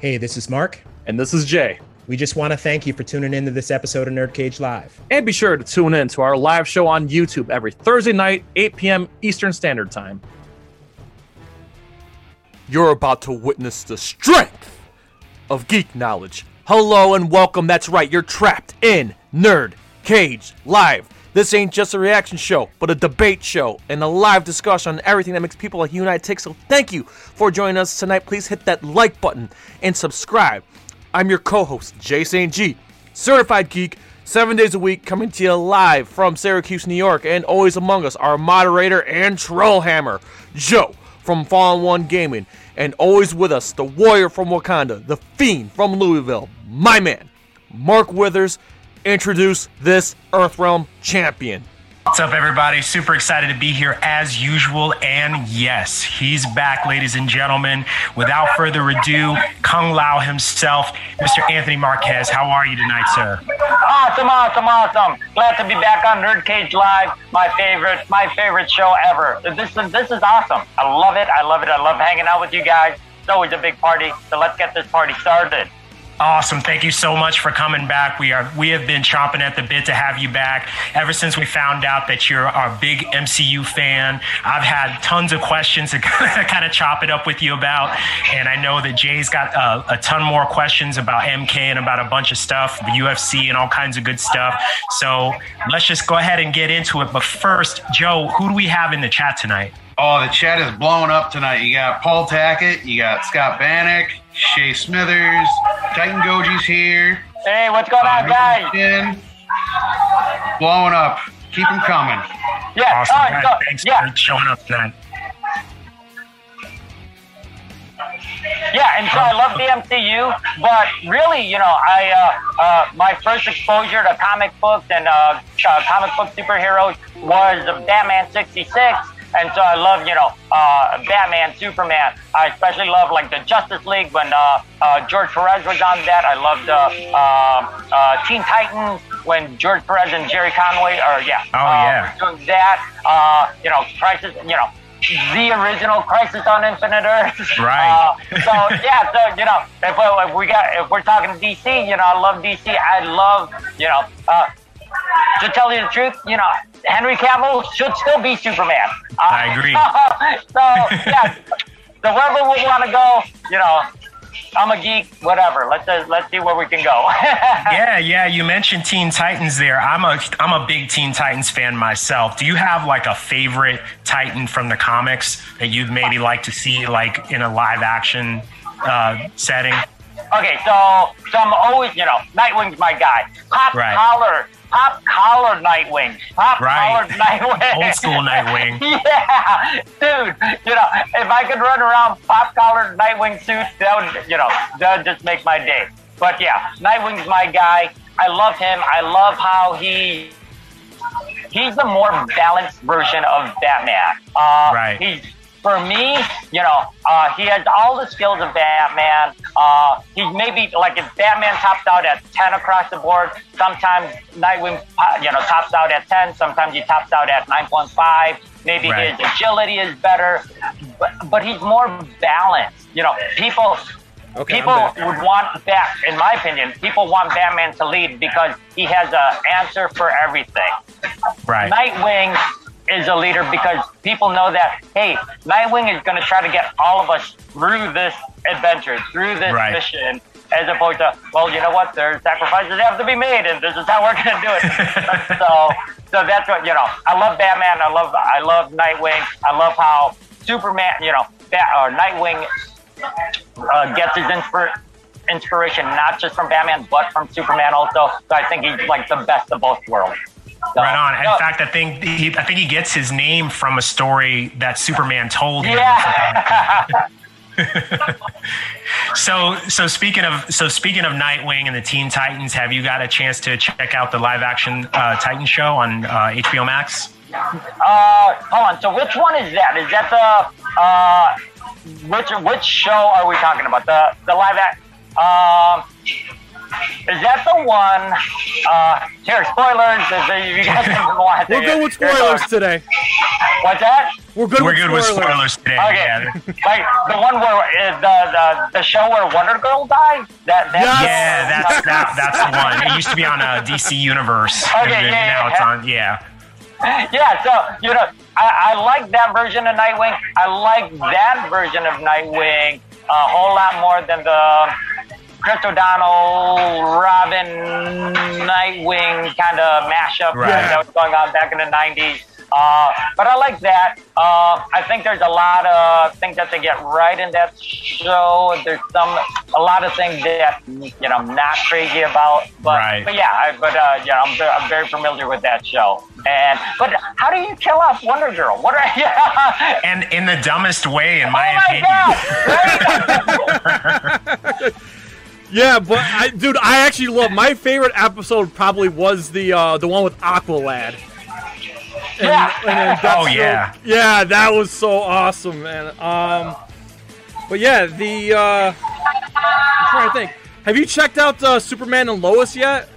Hey, this is Mark. And this is Jay. We just want to thank you for tuning in to this episode of Nerd Cage Live. And be sure to tune in to our live show on YouTube every Thursday night, 8 p.m. Eastern Standard Time. You're about to witness the strength of geek knowledge. Hello and welcome. That's right, you're trapped in Nerd Cage Live. This ain't just a reaction show, but a debate show and a live discussion on everything that makes people like you and I tick. So thank you for joining us tonight. Please hit that like button and subscribe. I'm your co-host, Jay St. G, certified geek, seven days a week, coming to you live from Syracuse, New York, and always among us, our moderator and trollhammer, Joe from Fallen One Gaming, and always with us, the warrior from Wakanda, the fiend from Louisville, my man, Mark Withers. Introduce this Earthrealm champion. What's up, everybody? Super excited to be here as usual. And yes, he's back, ladies and gentlemen. Without further ado, Kung Lao himself, Mr. Anthony Marquez. How are you tonight, sir? Awesome, awesome, awesome. Glad to be back on Nerd Cage Live. My favorite, my favorite show ever. This is this is awesome. I love it. I love it. I love hanging out with you guys. It's always a big party. So let's get this party started. Awesome. Thank you so much for coming back. We are we have been chomping at the bit to have you back ever since we found out that you're our big MCU fan. I've had tons of questions to kind of chop it up with you about, and I know that Jay's got uh, a ton more questions about MK and about a bunch of stuff, the UFC and all kinds of good stuff. So let's just go ahead and get into it. But first, Joe, who do we have in the chat tonight? Oh, the chat is blowing up tonight. You got Paul Tackett, you got Scott Bannock, Shay Smithers, Titan Goji's here. Hey, what's going on, guys? In. Blowing up. Keep them coming. Yeah, awesome. all right, so, Thanks yeah. for showing up tonight. Yeah, and so I love the MCU, but really, you know, I uh, uh, my first exposure to comic books and uh, uh, comic book superheroes was Batman '66, and so I love, you know, uh, Batman, Superman. I especially love like the Justice League when uh, uh, George Perez was on that. I loved uh, uh, uh, Teen Titans when George Perez and Jerry Conway, or yeah, Oh, uh, yeah. doing that. Uh, you know, Crisis, you know. The original Crisis on Infinite Earth. Right. Uh, so yeah, so you know, if, we- if we got if we're talking DC, you know, I love DC. I love you know. Uh, to tell you the truth, you know, Henry Cavill should still be Superman. Uh, I agree. so yeah, so wherever we want to go, you know, I'm a geek. Whatever. Let's uh, let's see where we can go. Yeah, yeah. You mentioned Teen Titans there. I'm a I'm a big Teen Titans fan myself. Do you have like a favorite Titan from the comics that you'd maybe like to see like in a live action uh, setting? Okay, so so I'm always, you know, Nightwing's my guy. Pop Right. collar, pop collar Nightwing, pop Right. collar Nightwing, Old school Nightwing. yeah, dude. You know, if I could run around pop collar Nightwing suit, that would, you know, that would just make my day. But yeah, Nightwing's my guy. I love him. I love how he. He's the more balanced version of Batman. Uh, Right. He's for me, you know, uh, he has all the skills of Batman. Uh, he's maybe like if Batman tops out at ten across the board, sometimes Nightwing, uh, you know, tops out at ten. Sometimes he tops out at nine point five. Maybe Right. his agility is better, but but he's more balanced. You know, people. Okay, People would want Bat, in my opinion, people want Batman to lead because he has an answer for everything. Right. Nightwing is a leader because people know that hey, Nightwing is going to try to get all of us through this adventure, through this Right. mission, as opposed to well, you know what? There's sacrifices that have to be made, and this is how we're going to do it. so, so that's what you know. I love Batman. I love I love Nightwing. I love how Superman, you know, Bat, or Nightwing uh, gets his inspir- inspiration not just from Batman but from Superman also. So I think he's like the best of both worlds. Right on. In no, fact, I think he, I think he gets his name from a story that Superman told him. yeah. So, so speaking of so speaking of Nightwing and the Teen Titans, have you got a chance to check out the live action uh, Titan show on uh, HBO Max? Uh, hold on. So which one is that? Is that the uh, which which show are we talking about? The the live act. Um, is that the one? Uh, here, spoilers. If you guys haven't watched We're it, good with spoilers today. What's that? We're good We're with good with spoilers. spoilers today. Okay, Yeah. like the one where uh, the, the the show where Wonder Girl died. That that Yes. Yeah, that's that, that's the one. It used to be on uh, DC Universe. Okay, and then yeah, now yeah, it's on. Yeah. yeah, so you know, I, I like that version of Nightwing. I like that version of Nightwing a whole lot more than the Chris O'Donnell, Robin, Nightwing kind of mashup Right. that was going on back in the '90s. Uh, but I like that. Uh, I think there's a lot of things that they get right in that show. There's some, a lot of things that you know I'm not crazy about. But, Right. but yeah, I, but uh, yeah, I'm, I'm very familiar with that show. And but how do you kill off Wonder Girl? What are yeah? And in the dumbest way, in my oh my opinion. god! Right? Yeah, but I, dude, I actually love my favorite episode. Probably was the uh, the one with Aqualad. And, Yeah. and Oh, Deathstroke- yeah. yeah, that was so awesome, man. Um, but yeah, the uh, I'm trying to think. Have you checked out uh, Superman and Lois yet?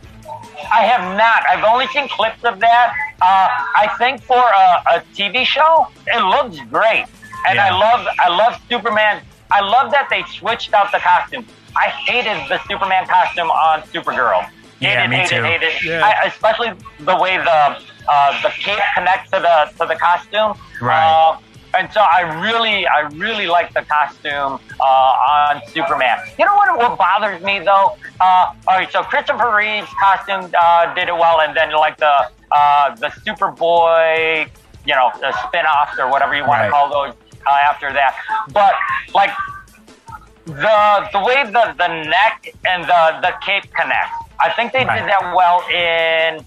I have not. I've only seen clips of that. Uh, I think for a, a TV show, it looks great, and I love I love Superman. I love that they switched out the costume. I hated the Superman costume on Supergirl. Yeah, hated, me hated, too. hated. Yeah. I, especially the way the uh, the cape connects to the to the costume. Right. Uh, and so I really, I really like the costume uh, on Superman. You know what? What bothers me though? Uh, all right, so Christopher Reeve's costume uh, did it well, and then like the uh, the Superboy, you know, the spin-offs or whatever you want Right. to call those uh, after that. But like the the way the the neck and the the cape connect, I think they Right. did that well in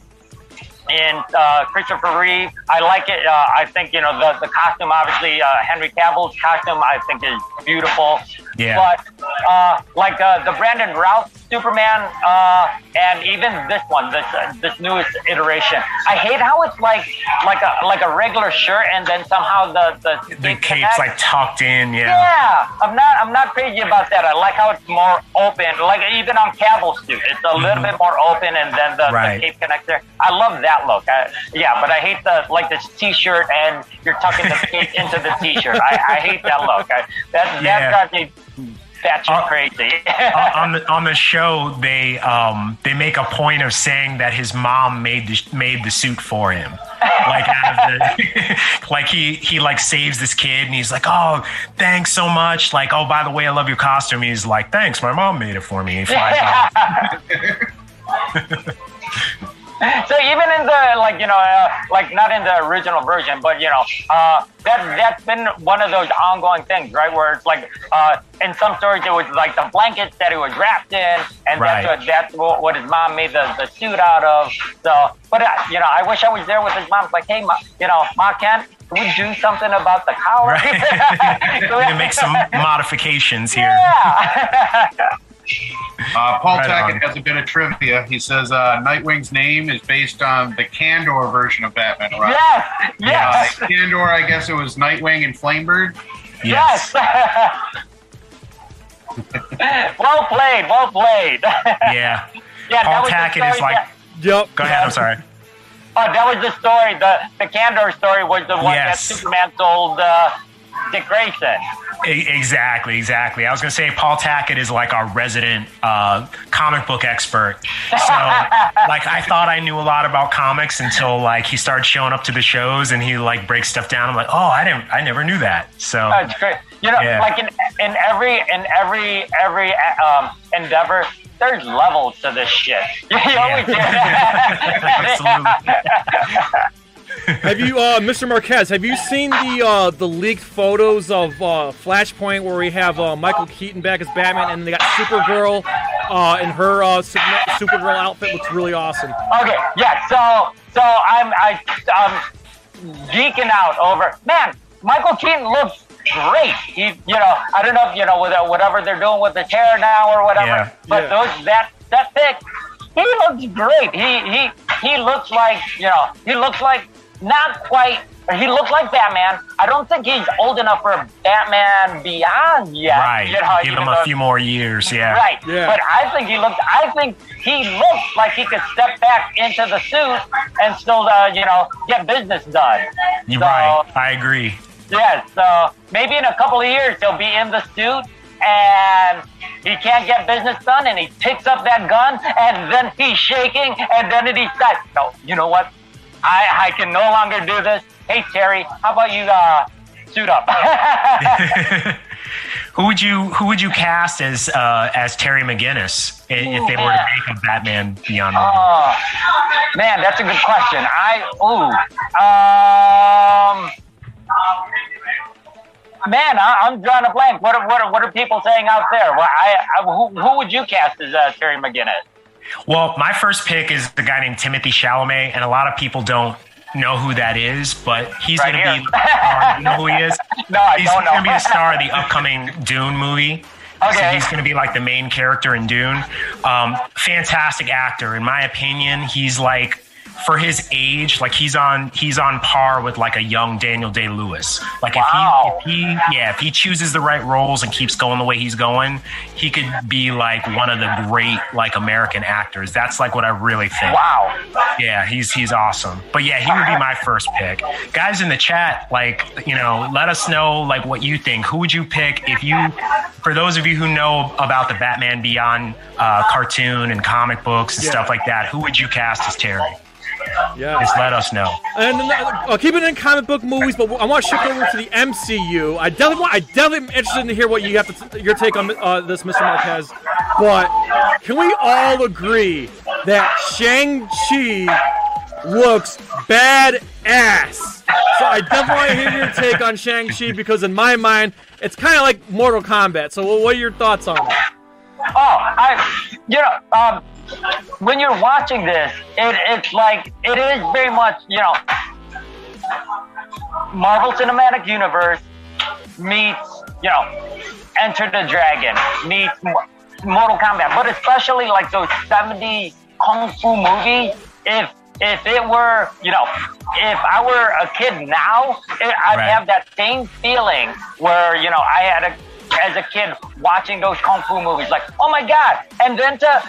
in uh, Christopher Reeve. I like it. Uh, I think you know the the costume. Obviously, uh, Henry Cavill's costume I think is beautiful. Yeah. But uh, like uh, the Brandon Routh Superman, uh, and even this one, this uh, this newest iteration, I hate how it's like like a like a regular shirt, and then somehow the the, The cape cape's connects. like tucked in. Yeah. Yeah, I'm not. I'm not crazy about that. I like how it's more open. Like even on Cavill's suit, it's a little bit more open, and then the, Mm-hmm. Right. the cape connector. I love that look. I, yeah, but I hate the like this T-shirt and you're tucking the cape into the T-shirt. I, I hate that look. I, that Yeah. that got me batshit Uh, crazy. on on the on the show, they um they make a point of saying that his mom made the made the suit for him. Like out of the, like he he like saves this kid and he's like, oh, thanks so much. Like, oh, by the way, I love your costume. He's like, thanks, my mom made it for me. He flies off. So even in the like you know uh, like not in the original version but you know uh, that that's been one of those ongoing things right where it's like uh, in some stories it was like the blankets that he was wrapped in and Right. that's what that's what, what his mom made the, the suit out of so but uh, you know I wish I was there with his mom like hey ma, you know ma can we do something about the collar Right. We're gonna make some modifications here. yeah Uh, Paul Right Tackett on. has a bit of trivia. He says uh, Nightwing's name is based on the Kandor version of Batman. Right? yes Uh, yes Kandor, I guess it was Nightwing and Flamebird. Yes. yes. well played, well played. Yeah. yeah, Paul that was the Tackett is like- that- Yep. Go ahead. I'm sorry. oh, that was the story. The the Kandor story was the one Yes. that Superman told uh, Dick Grayson. Exactly, exactly. I was gonna say Paul Tackett is like our resident uh, comic book expert. So, like, I thought I knew a lot about comics until like he started showing up to the shows and he like breaks stuff down. I'm like, oh, I didn't, I never knew that. So, That's great. You know, Yeah. like in in every in every every um, endeavor, there's levels to this shit. You always do. Have you, uh, Mr. Marquez? Have you seen the uh, the leaked photos of uh, Flashpoint where we have uh, Michael Keaton back as Batman, and they got Supergirl uh, in her uh, Super- Supergirl outfit? Looks really awesome. Okay, yeah. So, so I'm I I'm geeking out over man. Michael Keaton looks great. He, you know, I don't know if you know with uh, whatever they're doing with the hair now or whatever, Yeah. but Yeah. those that that pic, he looks great. He he he looks like you know he looks like not quite he looked like Batman. I don't think he's old enough for Batman Beyond yet. Right. You know, Give even him a though- few more years. Yeah. Right. Yeah. But I think he looked. I think he looked like he could step back into the suit and still, uh, you know, get business done. You're So, right. I agree. Yeah. So maybe in a couple of years he'll be in the suit and he can't get business done, and he picks up that gun, and then he's shaking, and then he decides, no, you know what? I I can no longer do this. Hey Terry, how about you uh, suit up? Who would you Who would you cast as uh, as Terry McGinnis if they were to make a Batman Beyond? Oh, man, that's a good question. I ooh, um, man, I, I'm drawing a blank. What are, what are, what are people saying out there? Well, I, I who, who would you cast as uh, Terry McGinnis? Well, my first pick is the guy named Timothy Chalamet, and a lot of people don't know who that is, but he's Right going to be. uh, you know who he is? No, I he's don't know. going to be the star of the upcoming Dune movie. So Okay. he's going to be like the main character in Dune. Um, fantastic actor, in my opinion. He's like for his age, like he's on he's on par with like a young Daniel Day Lewis. Like Wow. if he if he yeah if he chooses the right roles and keeps going the way he's going, he could be like one of the great like American actors. That's like what I really think. Wow. Yeah, he's he's awesome. But yeah, he would be my first pick. Guys in the chat, like you know, let us know like what you think. Who would you pick if you? For those of you who know about the Batman Beyond uh, cartoon and comic books and Yeah. stuff like that, who would you cast as Terry? Yeah. Just let us know. And uh, I'll keep it in comic book movies, but I want to shift over to the MCU. I definitely, want, I definitely am interested to hear what you have to, your take on uh, this, Mr. Marquez. But can we all agree that Shang Chi looks bad ass? So I definitely want to hear your take on Shang Chi because in my mind, it's kind of like Mortal Kombat. So what are your thoughts on it? Oh, I, you know, um, when you're watching this, it, it's like it is very much, you know, Marvel Cinematic Universe meets, you know, Enter the Dragon meets Mortal Kombat, but especially like those 70 kung fu movies. If if it were, you know, if I were a kid now, it, I'd Right. have that same feeling where you know I had a as a kid watching those kung fu movies, like oh my god, and then to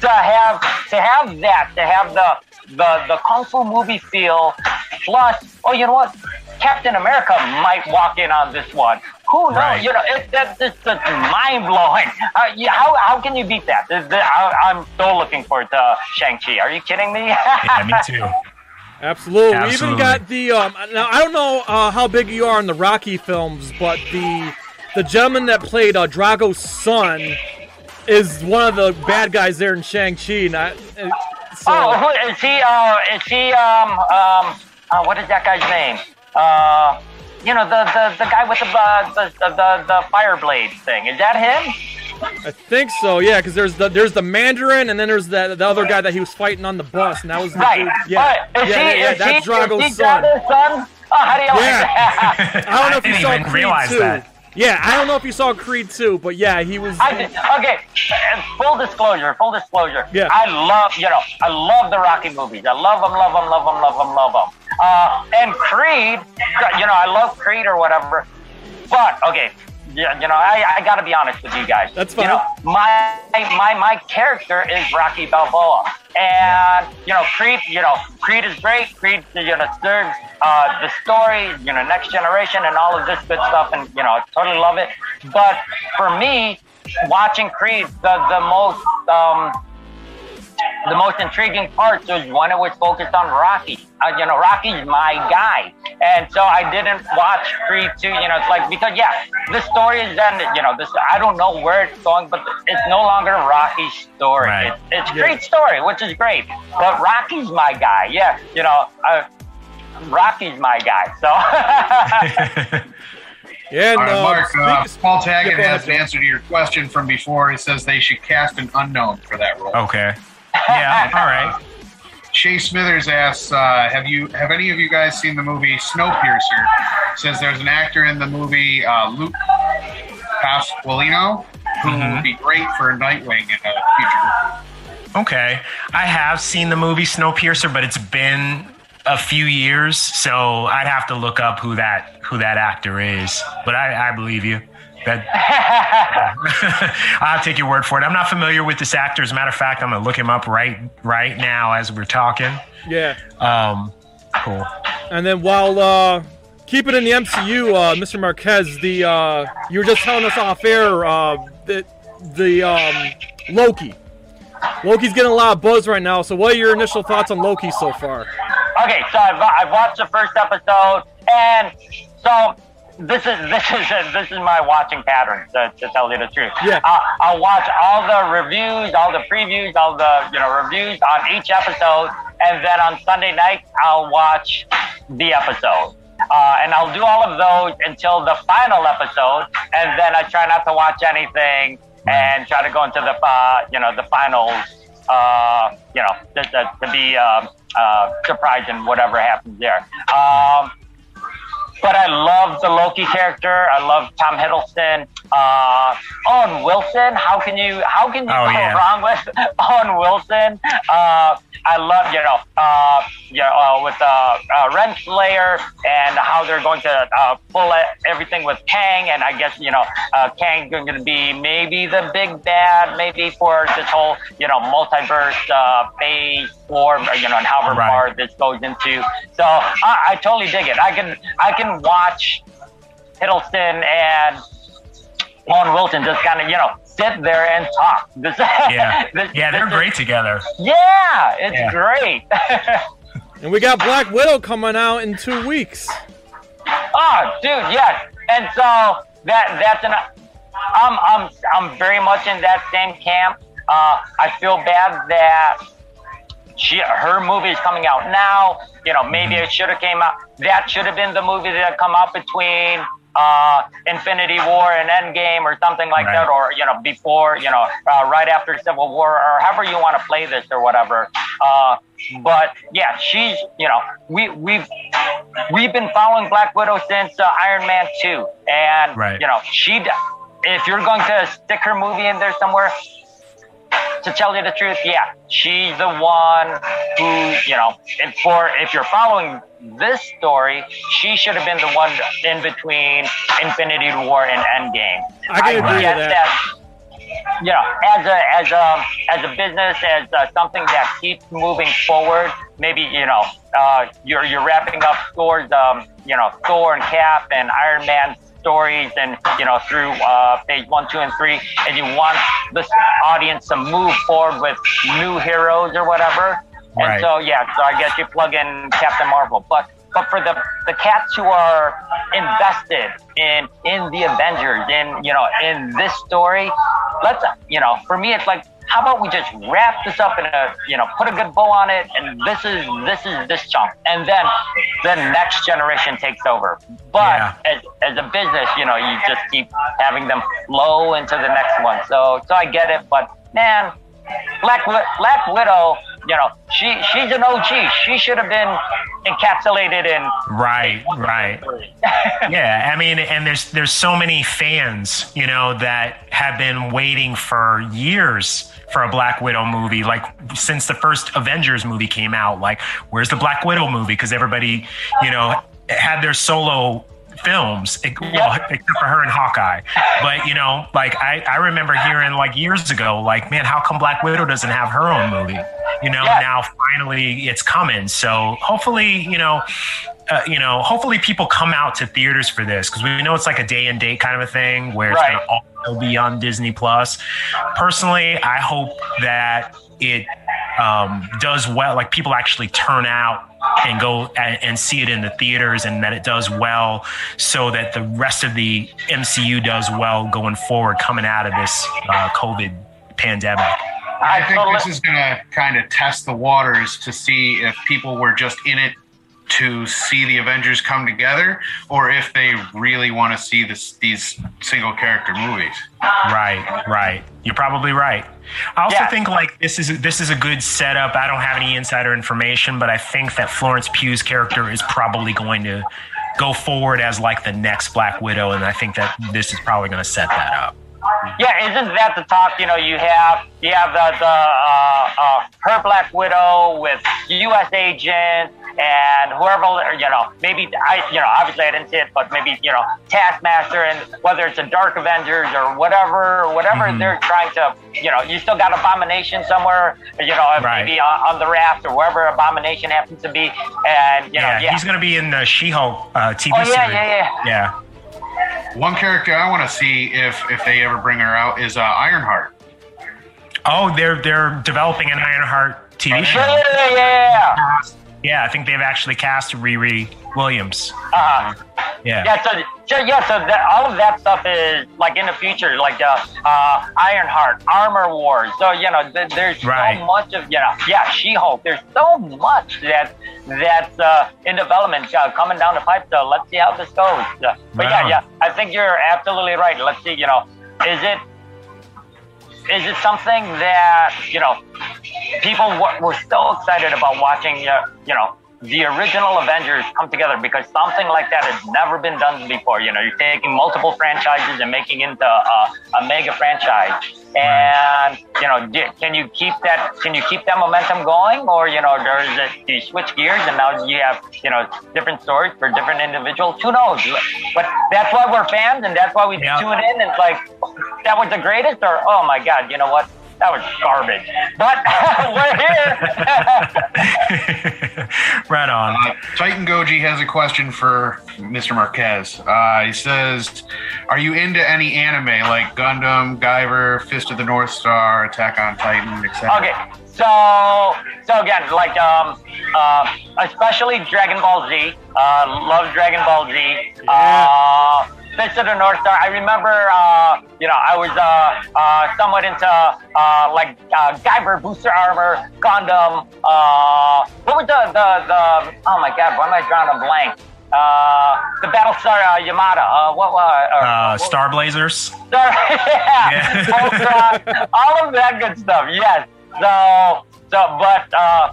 to have to have that to have the the the kung fu movie feel plus oh you know what Captain America might walk in on this one. Who knows? Right. You know, it, that, that's just mind blowing. Uh, yeah, how, how can you beat that? This- this- I, I'm so looking forward to Shang Chi. Are you kidding me? Yeah, me too. Absolutely. We even got the um. Now I don't know uh, how big you are in the Rocky films, but the the gentleman that played uh, Drago's son is one of the bad guys there in Shang Chi. Not uh, so. Oh, who, is he? Uh, is he? Um, um, uh, what is that guy's name? Uh, you know, the the, the guy with the, uh, the the the the fire blade thing. Is that him? I think so. Yeah, because there's the there's the Mandarin, and then there's the the other guy that he was fighting on the bus, and that was the Right. dude- yeah, Right. Is yeah, he, yeah, yeah, is that's he, Drago's is he son. Drago's son? Oh, how do you like Yeah. that? I don't know if didn't you saw even Creed realize 2. that. Yeah, I don't know if you saw Creed 2, but yeah, he was. I okay, full disclosure, full disclosure. Yeah. I love, you know, I love the Rocky movies. I love them, love them, love them, love them, love them. Uh, and Creed, you know, I love Creed or whatever. But okay, you know, I, I got to be honest with you guys. That's You know, my my my character is Rocky Balboa, and you know, Creed. You know, Creed is great. Creed, you know, serves uh, the story. You know, next generation and all of this good stuff, and you know, I totally love it. But for me, watching Creed, the the most um, the most intriguing parts was when it was focused on Rocky. Uh, you know, Rocky's my guy, and so I didn't watch Creed 2. You know, it's like because yeah, the story is ended. You know, this I don't know where it's going, but it's no longer Rocky's story. Right. It's, it's Creed's story, which is great. But Rocky's my guy. Yeah, you know, uh, Rocky's my guy. So. yeah, and, All right, uh, Mark, uh, Paul Tackett Yeah, go ahead, has an answer to your question from before. He says they should cast an unknown for that role. Okay. Yeah. All right. Shay Smithers asks, uh, "Have you have any of you guys seen the movie Snowpiercer?" Says there's an actor in the movie, uh, Luke Pasqualino, who Mm-hmm. would be great for Nightwing in a future. Okay. I have seen the movie Snowpiercer, but it's been a few years, so I'd have to look up who that who that actor is. But I, I believe you. That I'll take your word for it. I'm not familiar with this actor. As a matter of fact, I'm gonna look him up right right now as we're talking. Yeah. Um, cool. And then while uh, keep it in the MCU, uh, Mr. Marquez, the uh, you were just telling us off air uh, that the um, Loki. Loki's getting a lot of buzz right now. So, what are your initial thoughts on Loki so far? Okay, so I've, I've watched the first episode, and so this is this is this is my watching pattern to, to tell you the truth. Yeah. I'll, I'll watch all the reviews, all the previews, all the you know reviews on each episode, and then on Sunday night I'll watch the episode. Uh, and I'll do all of those until the final episode, and then I try not to watch anything and try to go into the uh, you know the finals. Uh, you know, to, to, to be um, uh, surprised in whatever happens there. Um, but I love the Loki character. I love Tom Hiddleston. Uh, Owen Wilson. How can you how can you Oh, go yeah. wrong with Owen Wilson? Uh, I love you know uh, yeah uh, with uh, uh, Renslayer and how they're going to uh, pull everything with Kang, and I guess you know uh, Kang's going to be maybe the big bad, maybe for this whole you know multiverse uh, phase four, you know, and however Right. far this goes into. So I, I totally dig it. I can I can watch Hiddleston and Owen Wilson just kind of you know sit there and talk. This, Yeah, this- yeah, they're this is- great together. Yeah, it's Yeah. great. And we got Black Widow coming out in two weeks. oh, dude, yes. And so that that's an I'm I'm I'm very much in that same camp. Uh, I feel bad that she her movie is coming out now. You know, maybe it should have came out. That should have been the movie that come out between uh, Infinity War and Endgame or something like Right. that, or you know, before you know, uh, right after Civil War, or however you want to play this or whatever. Uh, but yeah, she's you know, we we've we've been following Black Widow since uh, Iron Man two, and Right. you know, she. If you're going to stick her movie in there somewhere, to tell you the truth, yeah, she's the one who, you know, and for if you're following this story, she should have been the one in between Infinity War and Endgame. I can agree with get that. You know, as a as a as a business, as uh, something that keeps moving forward. Maybe you know, uh, you're you're wrapping up Thor's, um, you know, Thor and Cap and Iron Man stories and you know through uh, phase one two and three and you want this audience to move forward with new heroes or whatever Right. and so yeah so i guess you plug in captain marvel but but for the the cats who are invested in in the avengers in you know in this story let's you know for me it's like how about we just wrap this up in a you know put a good bow on it and this is this is this chunk. And then the next generation takes over. But Yeah. as, as a business you know you just keep having them flow into the next one. So so i get it but man black black widow you know she she's an og she should have been encapsulated in Right, right. yeah, I mean, and there's there's so many fans, you know, that have been waiting for years for a Black Widow movie, like since the first Avengers movie came out. Like, where's the Black Widow movie? Because everybody, you know, had their solo films, well, except for her and Hawkeye. But you know, like I, I remember hearing like years ago, like, man, how come Black Widow doesn't have her own movie? You know, Yeah. now finally it's coming. So hopefully, you know, uh, you know, hopefully people come out to theaters for this because we know it's like a day and date kind of a thing where it's Right. going to also be on Disney Plus. Personally, I hope that it um, does well. Like people actually turn out and go and, and see it in the theaters, and that it does well, so that the rest of the MCU does well going forward, coming out of this uh, COVID pandemic. I think this is going to kind of test the waters to see if people were just in it to see the Avengers come together, or if they really want to see this, these single character movies. Right, right. You're probably right. I also Yeah. think like this is this is a good setup. I don't have any insider information, but I think that Florence Pugh's character is probably going to go forward as like the next Black Widow, and I think that this is probably going to set that up. Yeah, isn't that the talk? You know, you have you have the the uh, uh, her Black Widow with U.S. agent and whoever you know. Maybe I you know obviously I didn't see it, but maybe you know Taskmaster and whether it's a Dark Avengers or whatever whatever Mhm. they're trying to you know you still got Abomination somewhere you know Right. maybe on, on the raft or wherever Abomination happens to be and you know yeah, yeah. he's going to be in the She-Hulk uh, TV Oh, yeah, series. yeah, yeah. Yeah. One character I want to see if if they ever bring her out is uh, Ironheart. Oh, they're they're developing an Ironheart TV show. yeah, yeah, yeah, yeah, yeah. Yeah, I think they've actually cast Riri Williams. Uh-huh. Yeah. Yeah, so, so yeah, so that, all of that stuff is like in the future, like uh, uh, Ironheart, Armor Wars. So you know, th- there's Right. so much of you know, yeah, She-Hulk. There's so much that that's uh, in development uh, coming down the pipe. So let's see how this goes. Uh, but Right yeah, yeah, I think you're absolutely right. Let's see, you know, is it is it something that you know people w- were so excited about watching uh, you know the original avengers come together because something like that has never been done before. You know you're taking multiple franchises and making into a, a mega franchise. And you know can you keep that can you keep that momentum going? Or you know there's it you switch gears and now you have you know different stories for different individuals. Who knows? But that's why we're fans and that's why we Yeah. tune in. And it's like that was the greatest or oh my god you know what that was garbage but we're here right on. Uh, Titan Goji has a question for Mr. Marquez. Uh, he says, "Are you into any anime like Gundam, Guyver, Fist of the North Star, Attack on Titan, etc.?" Okay, so so again, like um, uh, especially Dragon Ball Z. Uh, love Dragon Ball Z. Uh, Fist of the North Star. I remember, uh, you know, I was uh, uh, somewhat into uh, like uh, Guyver Booster Armor, Gundam. Uh, what was the, the the? Oh my God, why am I drawing a blank? Uh, the Battlestar uh, Yamato. Uh, what? Uh, Uh, Star Blazers. Sorry, yeah. Yeah. All of that good stuff. Yes. So, so, but uh,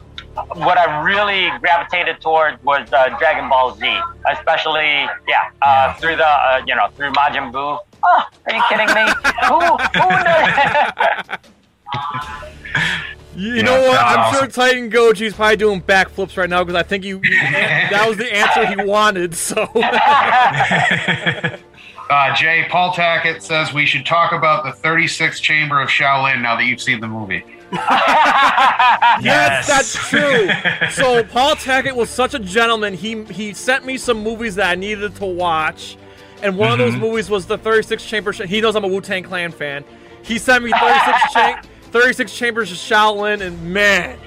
what I really gravitated towards was uh, Dragon Ball Z, especially yeah, uh, through the uh, you know through Majin Buu. Oh, are you kidding me? who who knows? You Yeah, know what? I'm awesome. sure Titan Goji's probably doing backflips right now because I think you, you that was the answer he wanted. So Uh, Jay Paul Tackett says we should talk about the 36th Chamber of Shaolin now that you've seen the movie. yes, Yes. that's true. So Paul Tackett was such a gentleman. He he sent me some movies that I needed to watch, and one of those mm-hmm. movies was the 36 Chambers. He knows I'm a Wu Tang Clan fan. He sent me 36 cha- 36 Chambers of Shaolin, and man,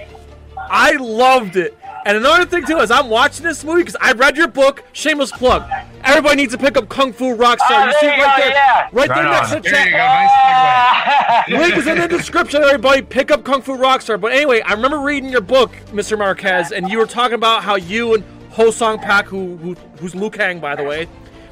I loved it. And another thing too is I'm watching this movie because I read your book. Shameless plug. Everybody needs to pick up Kung Fu Rockstar. Oh, you see you it right go, there, yeah. right there Right next to on. the There chat. Nice. Link is in the description, everybody. Pick up Kung Fu Rockstar. But anyway, I remember reading your book, Mr. Marquez, and you were talking about how you and Ho Sung Pak, who, who who's Liu Kang, by the way,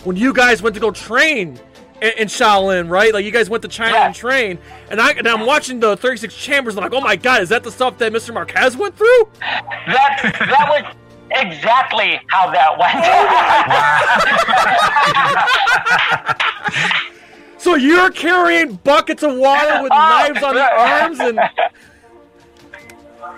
when you guys went to go train in, in Shaolin, right? Like you guys went to China Yeah. and train, and I and I'm watching the 36 Chambers. I'm like, oh my god, is that the stuff that Mr. Marquez went through? that that was exactly how that went. Oh so you're carrying buckets of water with oh. knives on your arms, and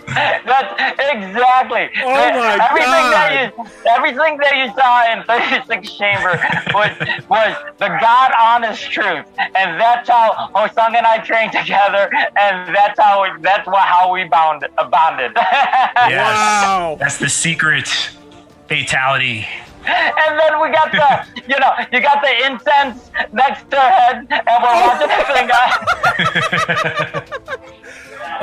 That's exactly. Oh my everything God. That you, everything that you saw in 36 Chamber was was the God honest truth, and that's how Hosung and I trained together, and that's how we, that's what how we bound uh, bonded. Yes. Wow. That's the secret fatality. and then we got the you know you got the incense next to her head, and we're watching this thing.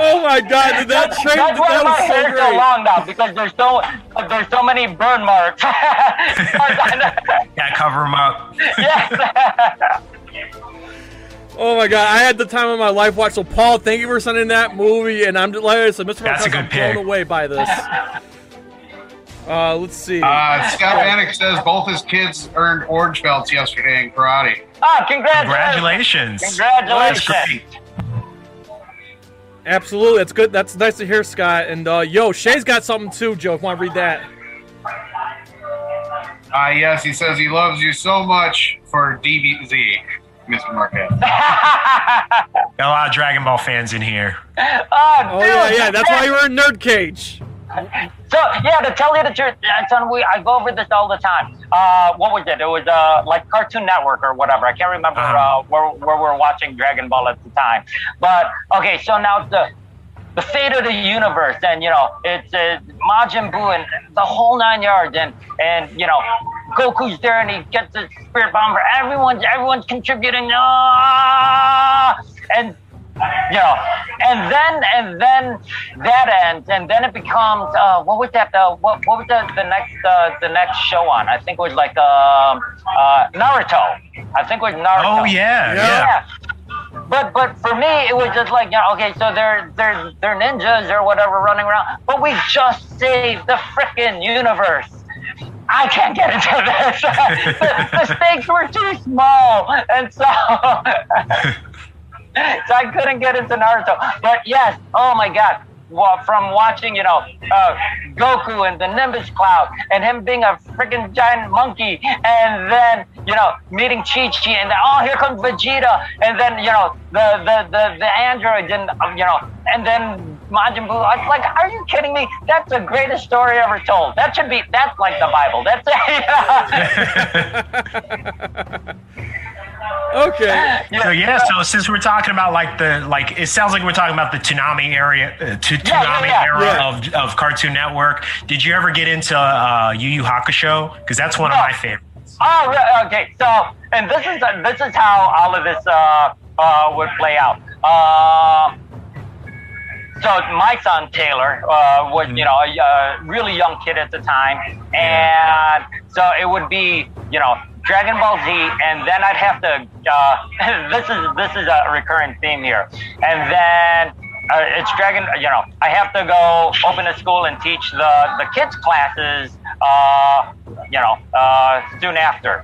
Oh my god, did that train? That's why That my was so hair's so great. long now because there's so there's so many burn marks. Gotta cover them up. yes. Oh my god, I had the time of my life watch. So Paul, thank you for sending that movie, and I'm like I said, Mr. That's a Marquez, good I'm blown away by this. Uh, let's see. Uh, Scott Bannock says both his kids earned orange belts yesterday in karate. Oh, congratulations! Congratulations. That's Congratulations! great. Absolutely, that's good. That's nice to hear, Scott. And uh, yo, Shay's got something too, Joe. If you want to read that. Uh, yes, he says he loves you so much for DBZ. Mr. Marquez. Got a lot of Dragon Ball fans in here. oh, Oh yeah, yeah. That's why you were in Nerd Cage. So yeah, to tell you the truth, son, we I go over this all the time. Uh, what was it? It was uh like Cartoon Network or whatever. I can't remember Uh-huh. uh, where where we were watching Dragon Ball at the time. But okay, so now the the fate of the universe, and you know it's uh, Majin Buu and the whole nine yards, and and you know Goku's there and he gets his spirit bomb. For everyone's everyone's contributing. Ah! and you know, and then and then that ends, and then it becomes uh, what was that? Uh, what what was the the next uh, the next show on? I think it was like um, uh, Naruto. I think it was Naruto. Oh yeah, Yeah. yeah. Yeah. But but for me, it was just like yeah, okay, so they're they're they're ninjas or whatever running around, but we just saved the frickin' universe. I can't get into this. the, the stakes were too small, and so so I couldn't get into Naruto. But yes, oh my god. Well, from watching, you know, uh, Goku and the Nimbus Cloud, and him being a freaking giant monkey, and then, you know, meeting Chi Chi, and then, oh, here comes Vegeta, and then, you know, the the the, the android, and uh, you know, and then Majin Buu. I was like, are you kidding me? That's the greatest story ever told. That should be. That's like the Bible. That's it. Okay. So yeah, so since we're talking about like the like, it sounds like we're talking about the Toonami area, uh, to yeah, Toonami yeah. era Yeah. of of Cartoon Network. Did you ever get into uh, Yu Yu Hakusho? Because that's one of my favorites. Oh, re- okay. So, and this is this is how all of this uh, uh, would play out. Um so my son Taylor uh, was, you know, a, a really young kid at the time, and so it would be, you know, Dragon Ball Z, and then I'd have to. Uh, this is this is a recurring theme here, and then uh, it's Dragon. You know, I have to go open a school and teach the the kids classes. Uh, you know, uh, soon after,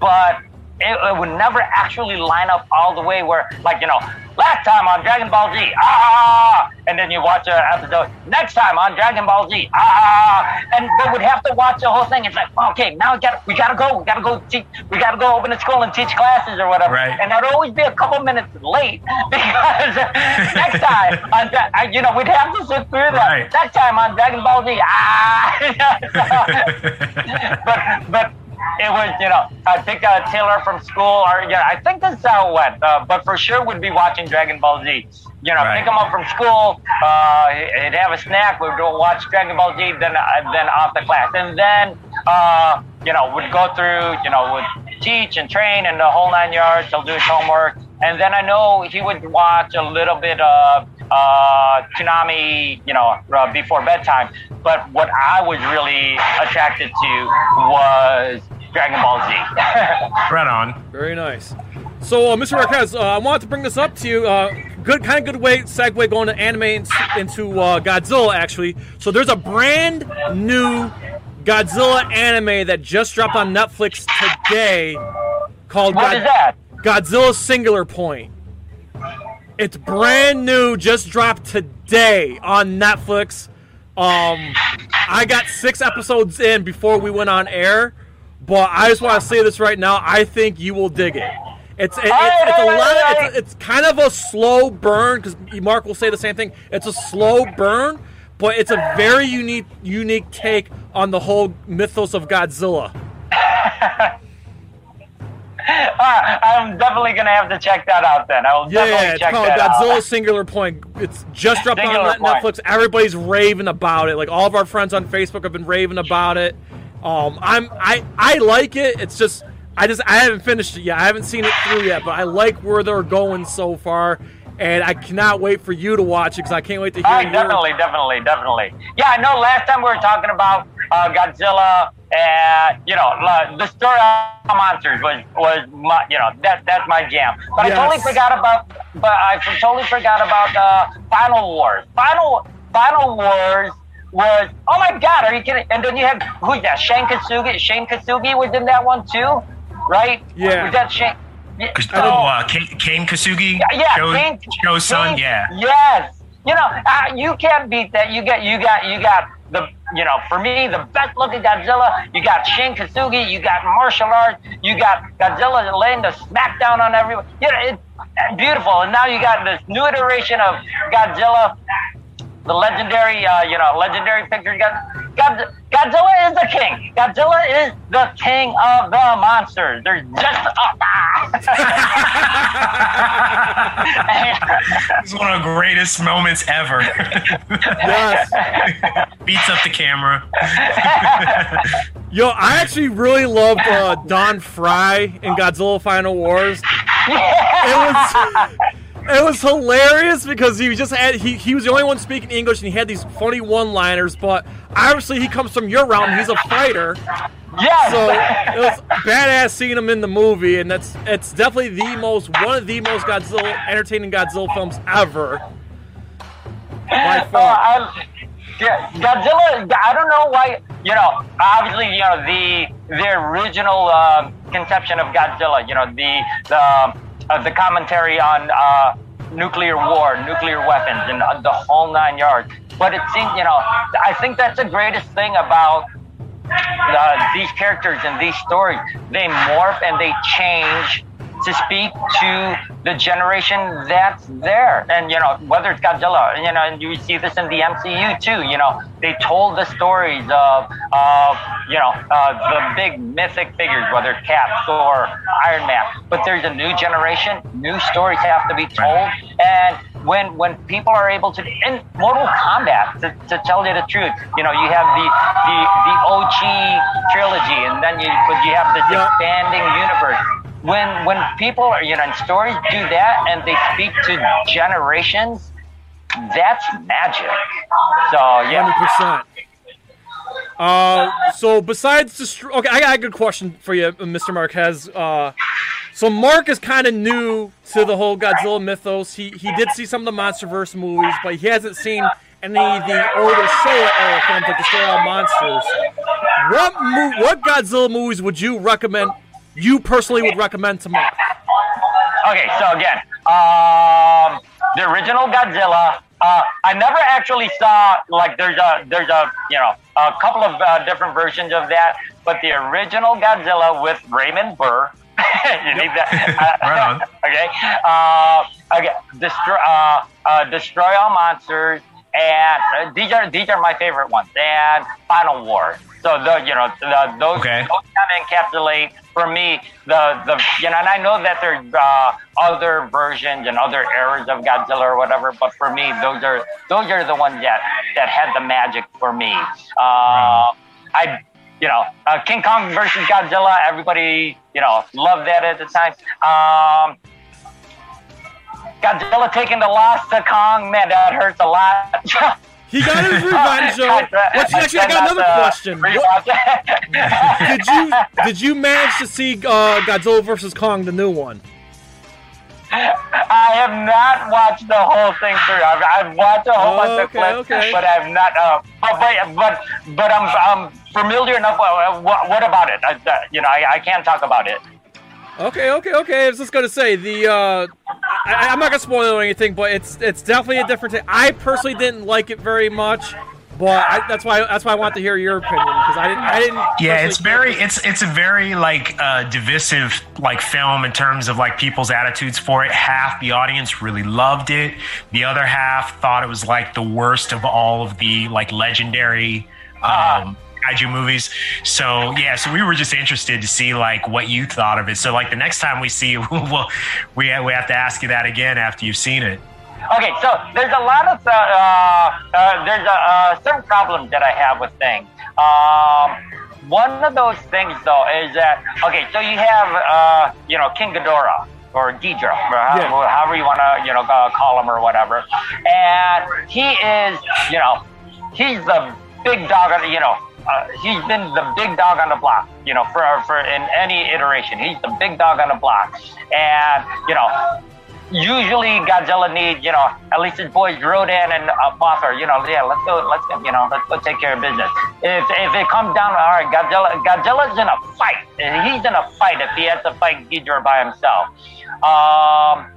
but it, it would never actually line up all the way where, like, you know, last time on Dragon Ball Z, ah, and then you watch an episode, next time on Dragon Ball Z, ah, and they would have to watch the whole thing. It's like, okay, now we gotta, we gotta go, we gotta go teach, we gotta go open a school and teach classes or whatever. Right. And I'd always be a couple minutes late because next time on, you know, we'd have to sit through that. Right. Next time on Dragon Ball Z, ah. but but it was you know I pick a Taylor from school or yeah I think that's how it went. Uh, but for sure would be watching Dragon Ball Z. You know, Right. pick him up from school. Uh, he'd have a snack. We'd go watch Dragon Ball Z. Then uh, then off the class, and then uh, you know would go through. You know would teach and train and the whole nine yards. He'll do his homework, and then I know he would watch a little bit of uh, Toonami. You know uh, before bedtime. But what I was really attracted to was Dragon Ball Z. Right on. Very nice. So, uh, Mr. Marquez, uh, I wanted to bring this up to you. Uh, good, kind of good way segue going to anime into, into uh, Godzilla. Actually, so there's a brand new Godzilla anime that just dropped on Netflix today called what God- is that? Godzilla Singular Point. It's brand new, just dropped today on Netflix. Um, I got six episodes in before we went on air, but I just want to say this right now. I think you will dig it. It's it, it's, it's a lot. It's, it's kind of a slow burn because Mark will say the same thing. It's a slow burn, but it's a very unique unique take on the whole mythos of Godzilla. Uh, I'm definitely gonna have to check that out then. I will Yeah, definitely it's check called that Godzilla out. Singular Point. It's just dropped on Singular Point. Netflix. Everybody's raving about it. Like all of our friends on Facebook have been raving about it. Um, I'm I I like it. It's just I just I haven't finished it yet. I haven't seen it through yet, but I like where they're going so far, and I cannot wait for you to watch it because I can't wait to hear Oh, your. definitely, definitely, definitely. Yeah, I know. Last time we were talking about uh, Godzilla, and you know, the story of monsters was was my, you know that that's my jam. But I totally forgot about. But I totally forgot about uh, Final Wars. Final Final Wars was oh my god, are you kidding? And then you had who's that? Shane Kosugi. Shane Kosugi was in that one too, right? Yeah. Was that Shane? Yeah. Oh, uh, Kane, Kane Kosugi, Yeah, Joe, Kane- Sho's son. Kane- Yeah, Yes. You know, uh, you can't beat that. You got, you got, you got the you know, for me, the best looking Godzilla. You got Shin Kosugi, you got martial arts, you got Godzilla laying the smackdown on everyone. You know, it's beautiful. And now you got this new iteration of Godzilla the legendary, uh, you know, legendary picture. God, God, Godzilla is the king. Godzilla is the king of the monsters. There's just it's one of the greatest moments ever. Yes. Beats up the camera. Yo, I actually really loved uh, Don Frye in Godzilla Final Wars. It was it was hilarious because he just had he, he was the only one speaking English and he had these funny one-liners, but obviously he comes from your realm, he's a fighter. yes. So it was badass seeing him in the movie, and that's it's definitely the most one of the most Godzilla entertaining Godzilla films ever. By Uh, far. I, yeah, Godzilla. I don't know why. You know, obviously, you know the the original uh, conception of Godzilla. You know, the the uh, the commentary on uh, nuclear war, nuclear weapons, and uh, the whole nine yards. But it seems, you know, I think that's the greatest thing about these characters and these stories. They morph and they change to speak to the generation that's there. And, you know, whether it's Godzilla, you know, and you see this in the MCU too, you know, they told the stories of, of you know, uh, the big mythic figures, whether it's Cap, Thor, Iron Man. But there's a new generation, new stories have to be told. And when when people are able to in Mortal Kombat to, to tell you the truth, you know, you have the the the OG trilogy, and then you but you have this Yeah. expanding universe. When when people are you know and stories do that and they speak to generations, that's magic. So yeah. Hundred percent. Uh, so besides the okay, I got a good question for you, Mr. Marquez. Uh, so Mark is kind of new to the whole Godzilla mythos. He he did see some of the MonsterVerse movies, but he hasn't seen any of the older Showa era films like Destroy All Monsters. What mo- what Godzilla movies would you recommend? You personally would recommend to Mark? Okay, so again, um, the original Godzilla. Uh, I never actually saw like there's a there's a you know a couple of uh, different versions of that, but the original Godzilla with Raymond Burr. you need that. Right on. okay. Uh, okay. Destroy uh, uh, destroy all monsters, and uh, these are these are my favorite ones. And Final War. So the you know the, those Okay. those kind of encapsulate for me the the you know and I know that there's uh, other versions and other eras of Godzilla or whatever, but for me those are those are the ones that that had the magic for me. Uh, I you know uh, King Kong versus Godzilla, everybody you know loved that at the time. Um, Godzilla taking the loss to Kong, man, that hurts a lot. He got his revenge. though. Which actually, I got another question. Did you did you manage to see uh, Godzilla versus Kong, the new one? I have not watched the whole thing through. I've, I've watched a whole Oh, bunch of clips, okay. but I've not. Uh, but, but but but I'm I'm familiar enough. Uh, what, what about it? I, uh, you know, I, I can't talk about it. Okay, okay, okay. I was just gonna say the. Uh, I, I'm not gonna spoil anything, but it's it's definitely a different. T- I personally didn't like it very much, but I, that's why that's why I want to hear your opinion because I didn't I didn't. Yeah, it's very for- it's it's a very like uh, divisive like film in terms of like people's attitudes for it. Half the audience really loved it. The other half thought it was like the worst of all of the like legendary um, kaiju movies. So yeah, so we were just interested to see like what you thought of it. So like the next time we see you, we'll, we we have to ask you that again after you've seen it. Okay, so there's a lot of uh, uh, uh, there's a uh, certain problems that I have with things. Um, one of those things though is that okay, so you have uh, you know King Ghidorah or Ghidra, or Yeah. however you want to you know uh, call him or whatever, and he is you know he's the big dog on the you know. Uh, he's been the big dog on the block, you know, for for in any iteration. He's the big dog on the block, and you know, usually Godzilla needs, you know, at least his boys Rodan and uh, you know, yeah, let's go, let's go, you know, let's go take care of business. If, if it comes down, all right, Godzilla, Godzilla's in a fight. He's in a fight if he has to fight Ghidorah by himself. Um,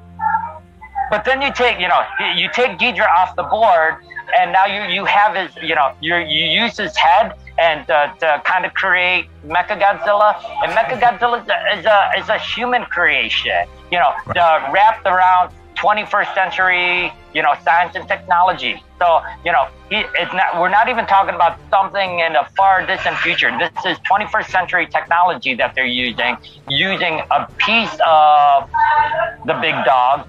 but then you take, you know, you take Ghidra off the board, and now you you have his, you know, you you use his head and uh, to kind of create Mechagodzilla. And Mechagodzilla is a, is a, is a human creation, you know, uh, wrapped around 21st century, you know, science and technology. So, you know, he, it's not, we're not even talking about something in a far distant future. This is 21st century technology that they're using, using a piece of the big dog.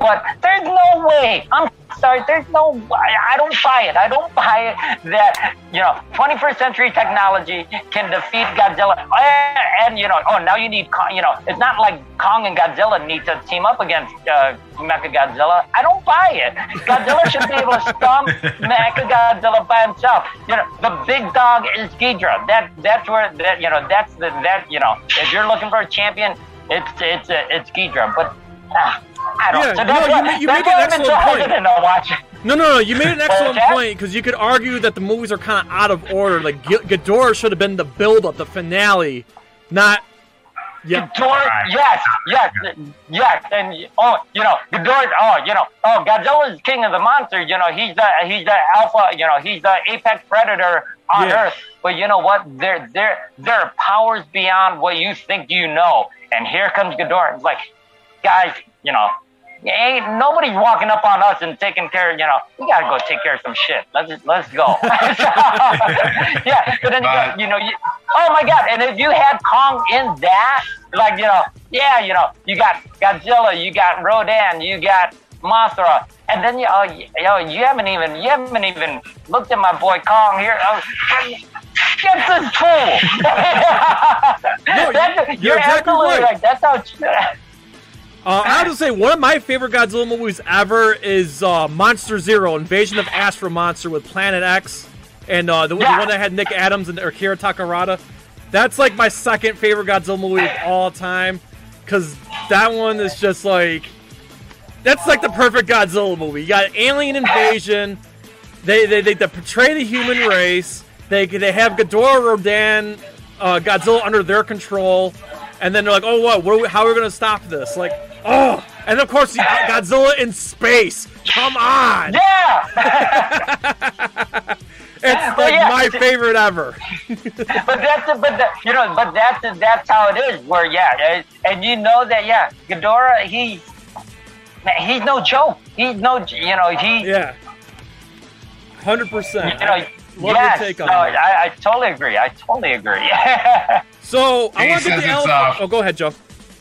But there's no way. I'm sorry. There's no. I, I don't buy it. I don't buy it that you know 21st century technology can defeat Godzilla. And, and you know, oh, now you need. You know, it's not like Kong and Godzilla need to team up against uh, Mechagodzilla. I don't buy it. Godzilla should be able to stomp Mechagodzilla by himself. You know, the big dog is Ghidra. That that's where that you know that's the that you know if you're looking for a champion, it's it's uh, it's Ghidra. But ah, I don't. Yeah, so no, you you make an why I've been so excellent point. to watch it. No, no, no. You made an excellent point because you could argue that the movies are kind of out of order. Like G- Ghidorah should have been the build-up, the finale, not. Yeah. Ghidorah, yes, yes, yes, and oh, you know, Ghidorah, oh, you know, oh, Godzilla's king of the monsters. You know, he's the he's the alpha. You know, he's the apex predator on Yeah. Earth. But you know what? There, there, there are powers beyond what you think you know. And here comes Ghidorah. It's like, guys, you know, ain't nobody's walking up on us and taking care. You know, we gotta go take care of some shit. Let's let's go. yeah, but then But- you know, you, oh my god! And if you had Kong in that, like you know, yeah, you know, you got Godzilla, you got Rodan, you got Mothra, and then you, oh, you, oh, know, you haven't even you haven't even looked at my boy Kong here. Oh, get this fool! That's- you're exactly absolutely right. right. That's how. Uh, I have to say, one of my favorite Godzilla movies ever is uh, Monster Zero: Invasion of Astro Monster with Planet X, and uh, the, the one that had Nick Adams and Akira Takarada. That's like my second favorite Godzilla movie of all time, because that one is just like that's like the perfect Godzilla movie. You got alien invasion. They they, they, they portray the human race. They they have Ghidorah, Rodan, uh, Godzilla under their control, and then they're like, oh what? what are we, how are we gonna stop this? Like, oh, and of course you got Godzilla in space. Come on, yeah. it's Well, like yeah. my favorite ever. but that's a, but the, you know, but that's a, that's how it is. Where yeah, and- and you know that yeah, Ghidorah, he's man, he's no joke. He's no, you know, he, Yeah, hundred percent. you know, Love yes. your take on no, that. I, I totally agree. I totally agree. So I want to get the it's, ele- uh, Oh, go ahead, Joe.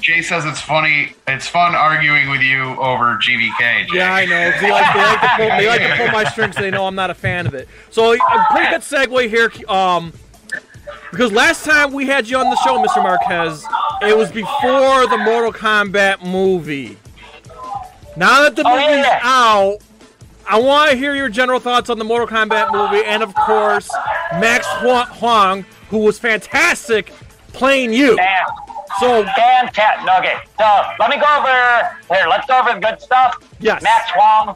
Jay says it's funny. It's fun arguing with you over GVK. Jay. Yeah, I know. 'cause They like, they like to pull, they like to pull my strings. So they know I'm not a fan of it. So a pretty good segue here. Um, because last time we had you on the show, Mr. Marquez, it was before the Mortal Kombat movie. Now that the Oh, yeah, movie's out, I want to hear your general thoughts on the Mortal Kombat movie, and of course, Max Huang, who was fantastic playing you. Man, So fantastic. Okay, so let me go over here. Let's go over the good stuff. Yes. Max Huang,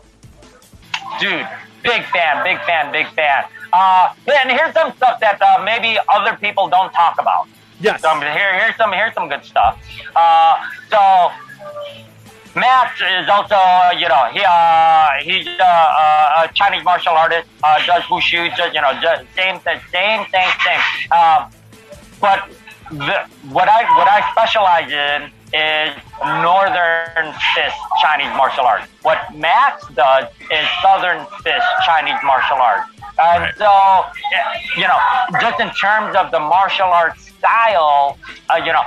dude, big fan, big fan, big fan. Uh, and here's some stuff that uh, maybe other people don't talk about. yes, So here, here's some, here's some good stuff. Uh, so Max is also, you know, he uh, he's uh, uh, a Chinese martial artist. Uh, does wushu, just, you know, just same, thing, same, same, same. Um, but the, what I what I specialize in is northern fist Chinese martial arts. What Max does is southern fist Chinese martial arts. And so, eh, you know, just in terms of the martial arts style, uh, you know,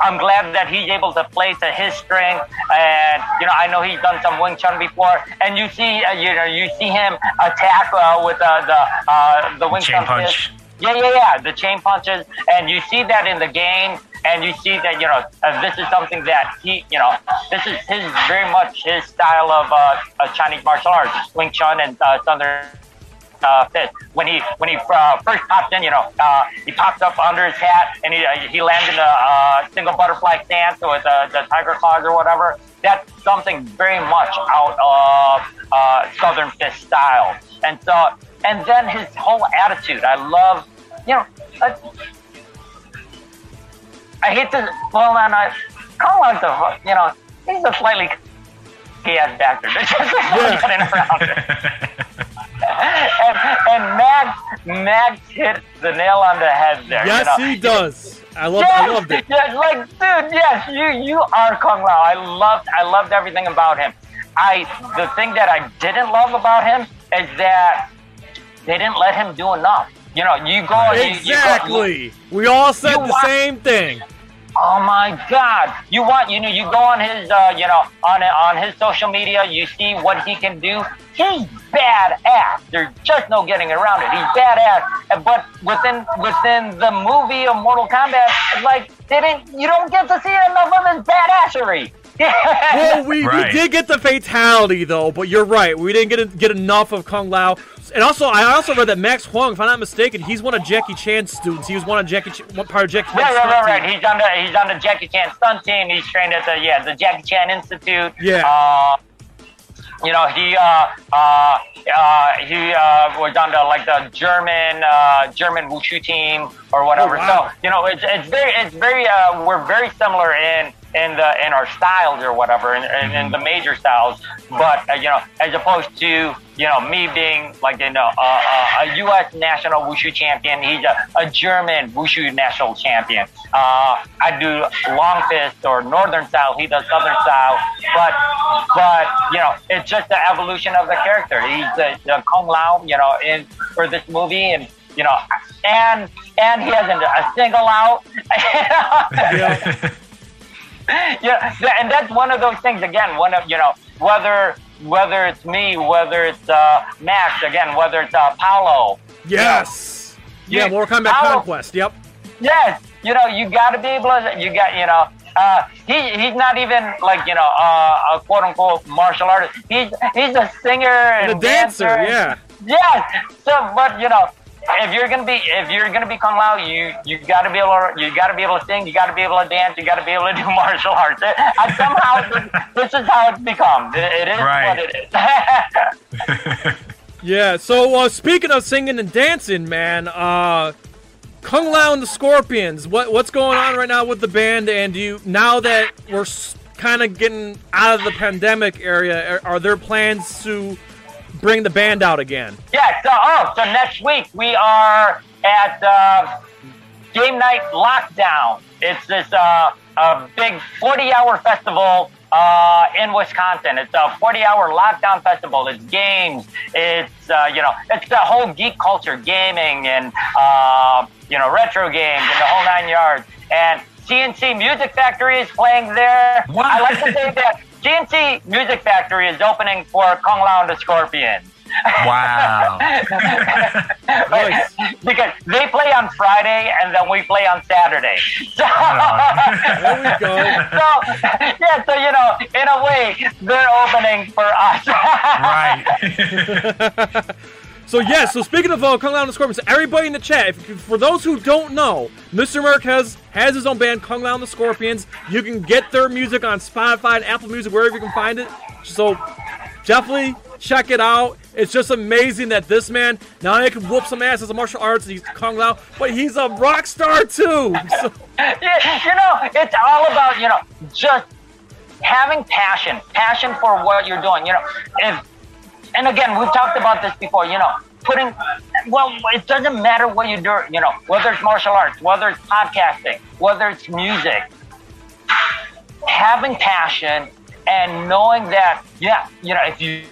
I'm glad that he's able to play to his strength. And you know, I know he's done some Wing Chun before. And you see, uh, you know, you see him attack uh, with uh, the uh, the Wing Chain Chun punch. fist. Yeah, yeah, yeah. The chain punches, and you see that in the game, and you see that you know uh, this is something that he, you know, this is his very much his style of uh, Chinese martial arts, Wing Chun and uh, Southern uh, fist. When he when he uh, first popped in, you know, uh, he popped up under his hat and he uh, he landed a uh, single butterfly stance with uh, the tiger claws or whatever. That's something very much out of uh, Southern fist style. And so, and then his whole attitude. I love, you know. Uh, I hate to well, and I of like the you know he's a slightly ass bastard. There's just no getting around it. and, and Max, Max hit the nail on the head there. Yes, you know? he does. I love. Yes, I loved it. yes, like, dude, yes, you you are Kung Lao. I loved I loved everything about him. I the thing that I didn't love about him is that they didn't let him do enough. You know, you go you- you go- Exactly. We all said the wa- same thing. Oh my God! You want you know you go on his uh, you know on on his social media. You see what he can do. He's badass. There's just no getting around it. He's badass. But within within the movie of Mortal Kombat, like didn't you don't get to see enough of his badassery. Well, we, Right. we did get the fatality though, but you're right. We didn't get get enough of Kung Lao. And also, I also read that Max Huang, if I'm not mistaken, he's one of Jackie Chan's students. He was one of Jackie, Ch- one part of Jackie Chan's Right, right, right, right. team. He's on the he's on the Jackie Chan stunt team. He's trained at the yeah the Jackie Chan Institute. Yeah. Uh, you know he uh, uh, uh, he uh, was on the like the German uh, German wushu team or whatever. Oh, wow. So you know it's it's very it's very uh, we're very similar in in the in our styles or whatever in, in, in the major styles. But uh, you know as opposed to you know me being like you know uh, a U.S. national wushu champion, he's a, a German wushu national champion. Uh, I do long fist or northern style. He does southern style. But but you know it's just the evolution of the character. He's the, the Kung Lao, you know, in for this movie and. You know, and and he hasn't a single out. Yeah. and that's one of those things again. One of you know whether whether it's me, whether it's uh, Max, again, whether it's uh, Paolo. Yes. Yeah, Yeah. Mortal Kombat How- Conquest. Yep. Yes, you know you got to be able to. You got you know. Uh, he he's not even like you know uh, a quote unquote martial artist. He's he's a singer and The dancer. dancer. Yeah. Yes. So, but you know, if you're gonna be if you're gonna be Kung Lao, you you gotta be able to you gotta be able to sing, you gotta be able to dance, you gotta be able to do martial arts. And somehow this is how it's become. It, it is Right. what it is. Yeah. So uh, speaking of singing and dancing, man, uh, Kung Lao and the Scorpions. What what's going on right now with the band? And you now that we're kind of getting out of the pandemic area, are, are there plans to bring the band out again? yeah. So oh, so next week we are at uh, Game Night Lockdown. It's this uh, a big 40-hour festival uh, in Wisconsin. It's a 40-hour lockdown festival. It's games. It's uh, you know, it's the whole geek culture, gaming and uh, you know, retro games and the whole nine yards. And C+C Music Factory is playing there. What? I like to say that C+C Music Factory is opening for Kung Lao and the Scorpions. Wow. Nice. because they play on Friday and then we play on Saturday. So, There we go. so yeah, so you know, in a way, they're opening for us. right. So yeah, so speaking of uh, Kung Lao and the Scorpions, everybody in the chat, if, for those who don't know, Mr. Marquez has his own band, Kung Lao and the Scorpions. You can get their music on Spotify and Apple Music, wherever you can find it. So definitely check it out. It's just amazing that this man not only can whoop some ass as a martial arts, he's Kung Lao, but he's a rock star too. So, you know, it's all about you know just having passion, passion for what you're doing. You know, if and again, we've talked about this before. You know, putting well, it doesn't matter what you do. You know, whether it's martial arts, whether it's podcasting, whether it's music, having passion and knowing that, yeah, you know, if you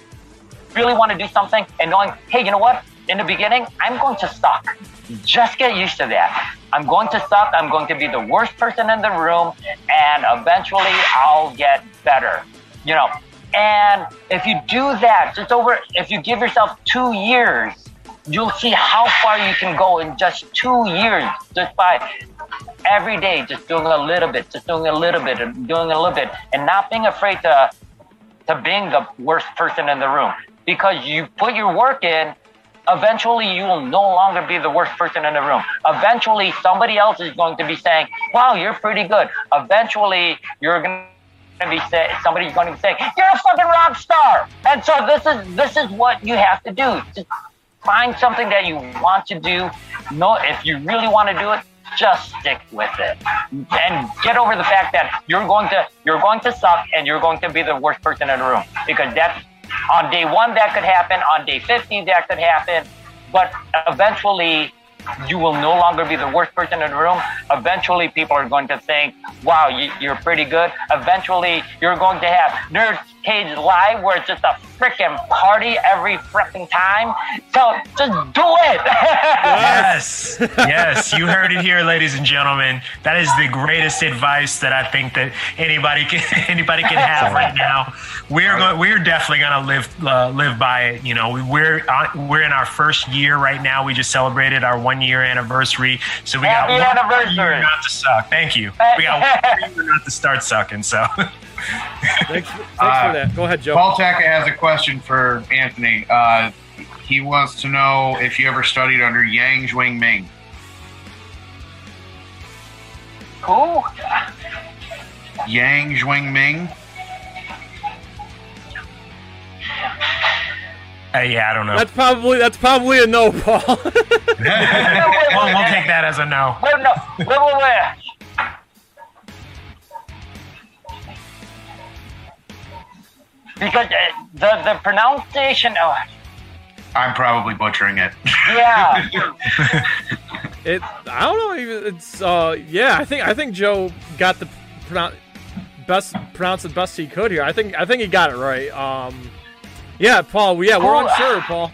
really want to do something and knowing, hey, you know what? In the beginning, I'm going to suck. Just get used to that. I'm going to suck. I'm going to be the worst person in the room, and eventually I'll get better. You know, and if you do that, just over, if you give yourself two years, you'll see how far you can go in just two years, just by every day, just doing a little bit, just doing a little bit, and doing a little bit, and not being afraid to to being the worst person in the room. Because you put your work in eventually you will no longer be the worst person in the room. Eventually somebody else is going to be saying wow you're pretty good. Eventually you're going to be say somebody's going to saying you're a fucking rock star! And so this is this is what you have to do. Just find something that you want to do. Know if you really want to do it just stick with it. And get over the fact that you're going to you're going to suck and you're going to be the worst person in the room. Because that's on day one that could happen on day 50 that could happen but eventually you will no longer be the worst person in the room. Eventually, people are going to think, wow, you, are pretty good. Eventually, you're going to have Nerd Cage Live where it's just a freaking party every freaking time. So just do it. yes. Yes. You heard it here, ladies and gentlemen. That is the greatest advice that I think that anybody can anybody can have right now. We're going we're definitely going to live uh, live by it. You know, we're we're in our first year right now. We just celebrated our one year anniversary. So we Happy got one anniversary. year not to suck. Thank you. We got one year not to start sucking. So thanks, thanks uh, for that. Go ahead, Joe. Paul Tackett has a question for Anthony. Uh, he wants to know if you ever studied under Yang Jwing-Ming. Who? Yang Jwing-Ming. Uh, yeah, I don't know. That's probably that's probably a no, Paul. we'll, we'll take that as a no. Wait, no. Wait, wait, wait. Because uh, the the pronunciation. Oh. I'm probably butchering it. Yeah. it. I don't know. Even It's. Uh. Yeah. I think. I think Joe got the pronoun- best pronounce the best he could here. I think. I think he got it right. Um. Yeah, Paul. Yeah, we're unsure, Paul.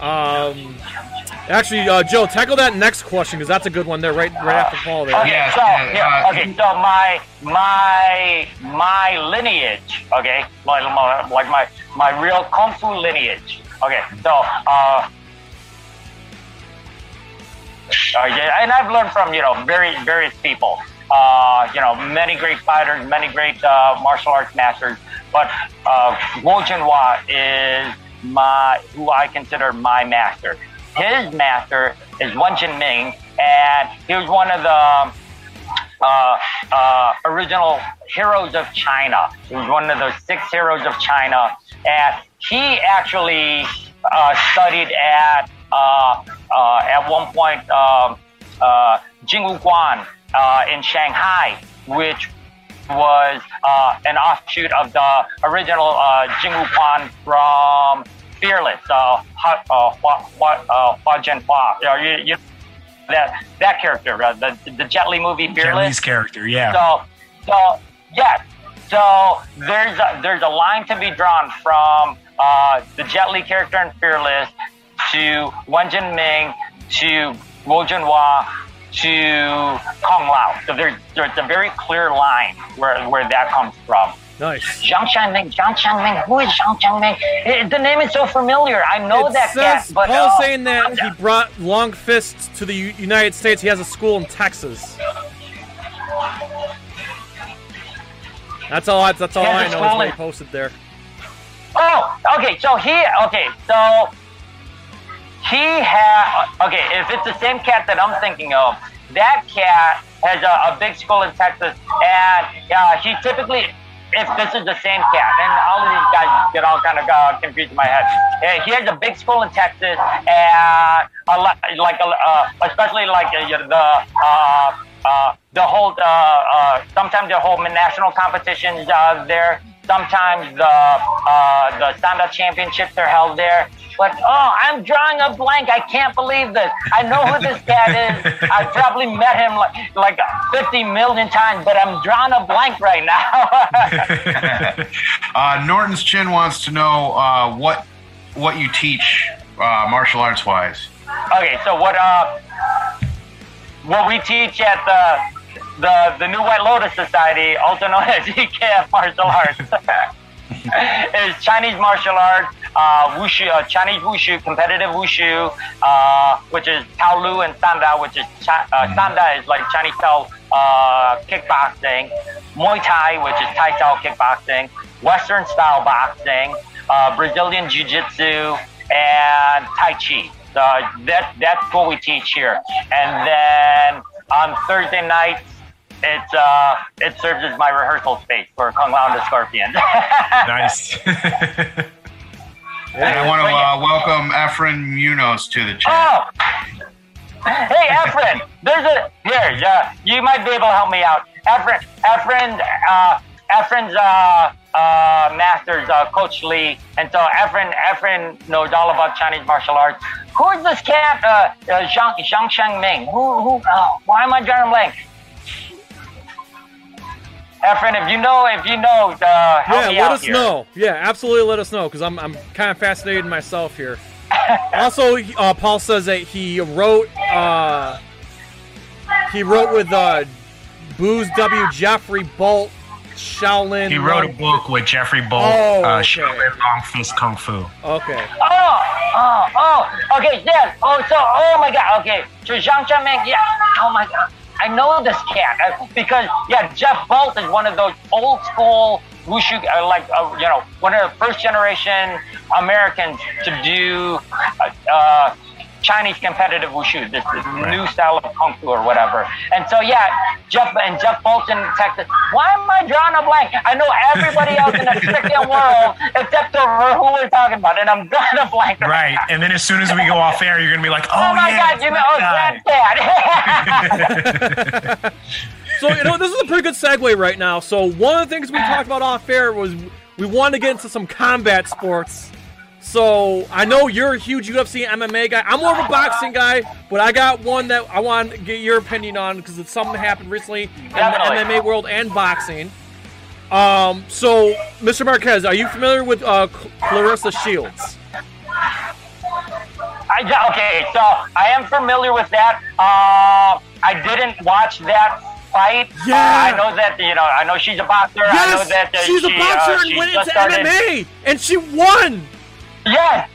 Um. Actually, uh, Joe, tackle that next question because that's a good one there, right, right after Paul. There. Okay, yeah, so yeah, okay, so my my my lineage, okay, like my like my my real kung fu lineage. Okay, so uh, okay, and I've learned from you know very various people. Uh, you know, many great fighters, many great uh, martial arts masters, but uh, Guo Jinhua is my who I consider my master his master is Wen Jinming, and he was one of the uh, uh, original heroes of China. He was one of those six heroes of China, and he actually uh, studied at uh, uh, at one point um, uh, Jingwu Guan in Shanghai, which was an offshoot of the original Jingwu Guan from fearless. Uh, Hua, uh, Hua, Hua, uh, Hua Hua. You, you, that that character, uh, the the Jet Li movie, Fearless. Jet Li's character, yeah. So, so yes. So there's a, there's a line to be drawn from uh, the Jet Li character in Fearless to Wen Jinming to Guo Jinhua to Kung Lao. So there's there's a very clear line where where that comes from. Nice. Zhang Xiangming, Zhang Xiangming. Who is Zhang Xiangming? It, the name is so familiar. I know it that says, cat, but Paul's uh, saying that he brought Long Fist to the U- United States. He has a school in Texas. That's all. I, that's all I know. Is what he posted there. Oh, okay. So he, okay. So he had. Okay, if it's the same cat that I'm thinking of, that cat has a, a big school in Texas, and uh, he typically if this is the same cat, and all of these guys get all kind of uh, confused in my head. Uh, he has a big school in Texas, and a lot, like uh, especially like uh, the uh, uh, the whole uh, uh, sometimes the whole national competitions uh, there. Sometimes the uh, the stand-up championships are held there. But oh, I'm drawing a blank. I can't believe this. I know who this cat is. I've probably met him like like 50 million times, but I'm drawing a blank right now. uh, Norton's Chin wants to know uh, what what you teach uh, martial arts wise. Okay, so what uh what we teach at the the the New White Lotus Society, also known as EKF Martial Arts, is Chinese martial arts uh, wushu, uh, Chinese wushu, competitive wushu, uh, which is Taolu and Sanda, which is Chi- uh, mm-hmm. Sanda is like Chinese style uh, kickboxing, Muay Thai, which is Thai style kickboxing, Western style boxing, uh, Brazilian Jiu Jitsu, and Tai Chi. So that that's what we teach here. And then on Thursday nights, it's uh, it serves as my rehearsal space for Kung Lao and the Scorpion. nice. I want to uh, welcome Efren Munoz to the chat. Oh, hey, Efren, there's a here. Yeah, you might be able to help me out. Efren, Efren, uh, Efren's uh, uh, masters, uh, Coach Lee, and so Efren, Efren knows all about Chinese martial arts. Who is this cat? Uh, uh, Zhang Zhang Shengming. Who? Who? Uh, why am I drawing a blank? Efren, if you know, if you know, uh, help Yeah, me let out us here. know. Yeah, absolutely let us know because I'm, I'm kind of fascinated myself here. also, uh, Paul says that he wrote uh, he wrote with uh, Booze W. Jeffrey Bolt, Shaolin. He wrote a book with Jeffrey Bolt, Oh, uh, okay. Shaolin Long Fist Kung Fu. Okay. Oh, oh, oh. Okay, yes. Oh, so, oh my God. Okay, so Zhang Xiaoming. Yeah. Oh my God. I know this cat uh, because yeah, Jeff Bolt is one of those old school wushu, uh, like uh, you know, one of the first generation Americans to do uh, uh, Chinese competitive wushu, this, this new style of kung fu or whatever. And so yeah, Jeff and Jeff Bolt in Texas. Why am I drawing a blank? I know everybody else in the freaking world except for who we're talking about, and I'm drawing a blank. Right, and then as soon as we go off air, you're gonna be like, "Oh, Oh, my yeah, God! You know, oh, that that cat. So you know this is a pretty good segue right now. So one of the things we talked about off air was we wanted to get into some combat sports. So I know you're a huge UFC MMA guy. I'm more of a boxing guy, but I got one that I want to get your opinion on because it's something that happened recently in Definitely. the MMA world and boxing. Um, so Mr. Marquez, are you familiar with uh, Claressa Shields? I, okay, so I am familiar with that. Uh, I didn't watch that fight. Yeah. Uh, I know that you know. I know she's a boxer. I know Yes, that uh, she's a boxer uh, and she went into started- MMA, and she won. Yes,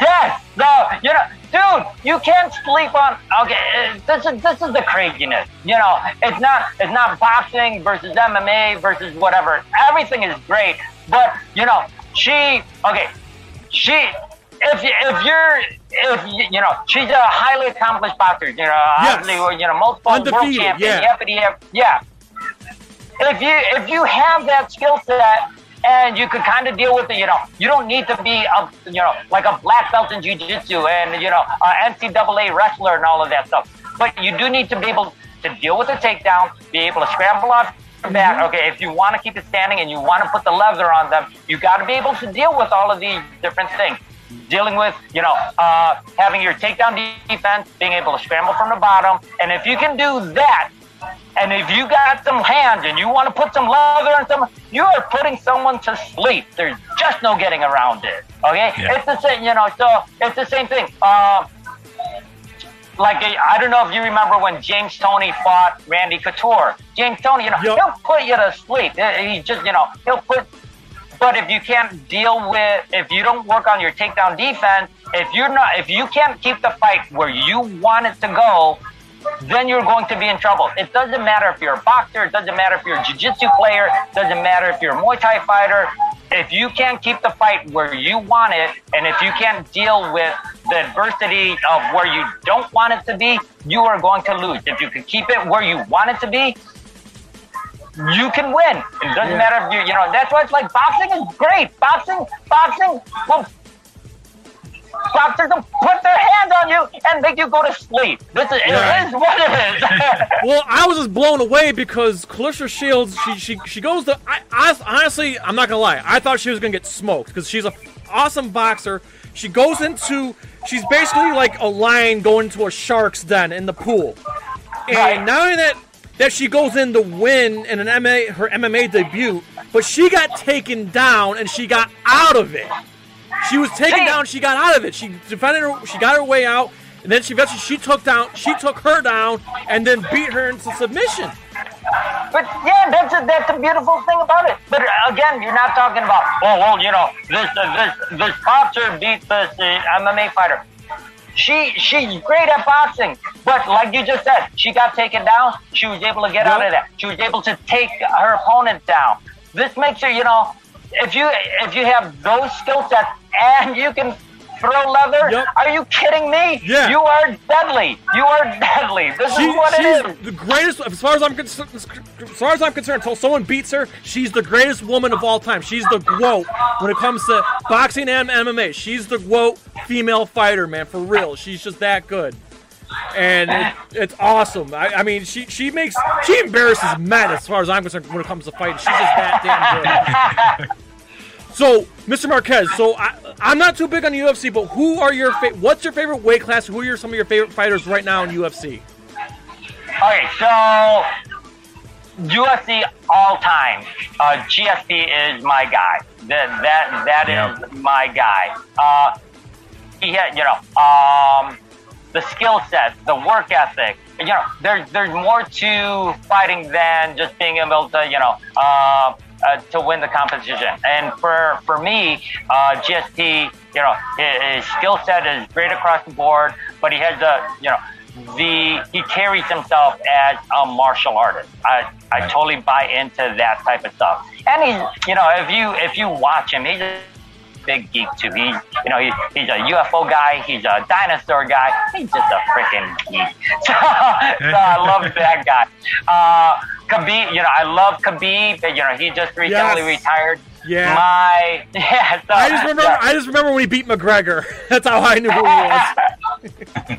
yes. No, you know, dude, you can't sleep on. Okay, this is this is the craziness. You know, it's not it's not boxing versus MMA versus whatever. Everything is great, but you know, she okay, she. If you, if you're if you, know she's a highly accomplished boxer, you know, Yes. obviously, you know, multiple world champion, yeah. yip, yeah. If you if you have that skill set and you could kind of deal with it, you know, you don't need to be a you know like a black belt in jiu-jitsu and you know a NCAA wrestler and all of that stuff. But you do need to be able to deal with the takedown, be able to scramble your back. Okay, if you want to keep it standing and you want to put the leather on them, you got to be able to deal with all of these different things. Dealing with, you know, uh, having your takedown defense, being able to scramble from the bottom, and if you can do that, and if you got some hands and you want to put some leather on some, you are putting someone to sleep. There's just no getting around it. Okay, Yeah. it's the same. You know, so it's the same thing. Um, like I don't know if you remember when James Toney fought Randy Couture. James Toney, you know, Yup. he'll put you to sleep. He just, you know, he'll put. But if you can't deal with, if you don't work on your takedown defense, if you're not, if you can't keep the fight where you want it to go, then you're going to be in trouble. It doesn't matter if you're a boxer, it doesn't matter if you're a jiu-jitsu player, it doesn't matter if you're a Muay Thai fighter. If you can't keep the fight where you want it, and if you can't deal with the adversity of where you don't want it to be, you are going to lose. If you can keep it where you want it to be, you can win. It doesn't matter if you, you know, that's why it's like boxing is great. Boxing, boxing, well, boxers will put their hands on you and make you go to sleep. This is, Yeah. it is what it is. Well, I was just blown away because Claressa Shields, she she, she goes to. I, I honestly, I'm not gonna lie. I thought she was gonna get smoked because she's a awesome boxer. She goes into. She's basically like a lion going to a shark's den in the pool. And Right. not only that, that she goes in to win in an MMA her MMA debut, but she got taken down and she got out of it. She was taken down. She got out of it. She defended her. She got her way out, and then she eventually she took down. She took her down, and then beat her into submission. But yeah, that's a, that's a beautiful thing about it. But uh, again, you're not talking about oh well, you know this uh, this this boxer beat this uh, MMA fighter. She she's great at boxing, but like you just said, she got taken down. She was able to get out of that. She was able to take her opponent down. This makes her, you know, if you if you have those skill sets and you can throw leather, Yep. are you kidding me? Yeah. You are deadly. You are deadly. This She, is what it is. she's the greatest. As far as I'm concerned, as far as I'm concerned, until someone beats her, she's the greatest woman of all time. She's the GOAT when it comes to boxing and MMA. She's the GOAT female fighter, man, for real. She's just that good. and it, it's awesome. I, I mean, she she makes she embarrasses men as far as I'm concerned when it comes to fighting. She's just that damn good. So, Mr. Marquez, so I, I'm not too big on the UFC, but who are your fa- what's your favorite weight class? Who are some of your favorite fighters right now in UFC? Okay, so UFC all time. Uh, GSP is my guy. That that that is my guy. Uh, he had, you know, um, the skill set, the work ethic. You know, there's there's more to fighting than just being able to, you know, uh, uh, to win the competition. And for for me, uh, GSP, you know, his, his skill set is great across the board, but he has a, you know, the he carries himself as a martial artist. I I Right. totally buy into that type of stuff. And he's, you know, if you if you watch him, he's a big geek too. He, you know, he, he's a UFO guy. He's a dinosaur guy. He's just a freaking geek. So, so I love that guy. Uh, Khabib, you know, I love Khabib. You know, he just recently Yes. retired. Yeah. My yeah. So, I just remember. yeah. I just remember when he beat McGregor. That's how I knew who he was.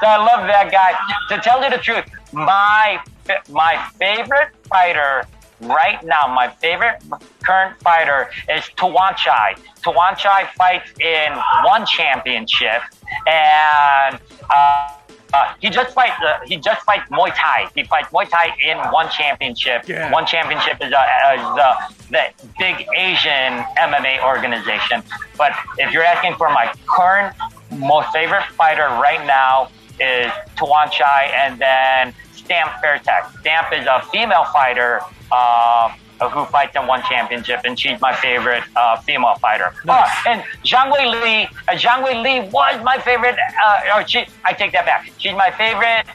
so I love that guy. To tell you the truth, my my favorite fighter right now, my favorite current fighter is Tawanchai. Tawanchai fights in one championship, and uh, uh, he just fights. Uh, he just fights Muay Thai. He fights Muay Thai in one championship. Yeah. One championship is, a, is a, the big Asian MMA organization. But if you're asking for my current most favorite fighter right now is Tawanchai, and then Stamp Fairtex. Stamp is a female fighter uh, who fights in one championship, and she's my favorite uh, female fighter. Nice. Oh, and Zhang Wei Li, uh, Zhang Wei Li was my favorite. Uh, or she, I take that back. She's my favorite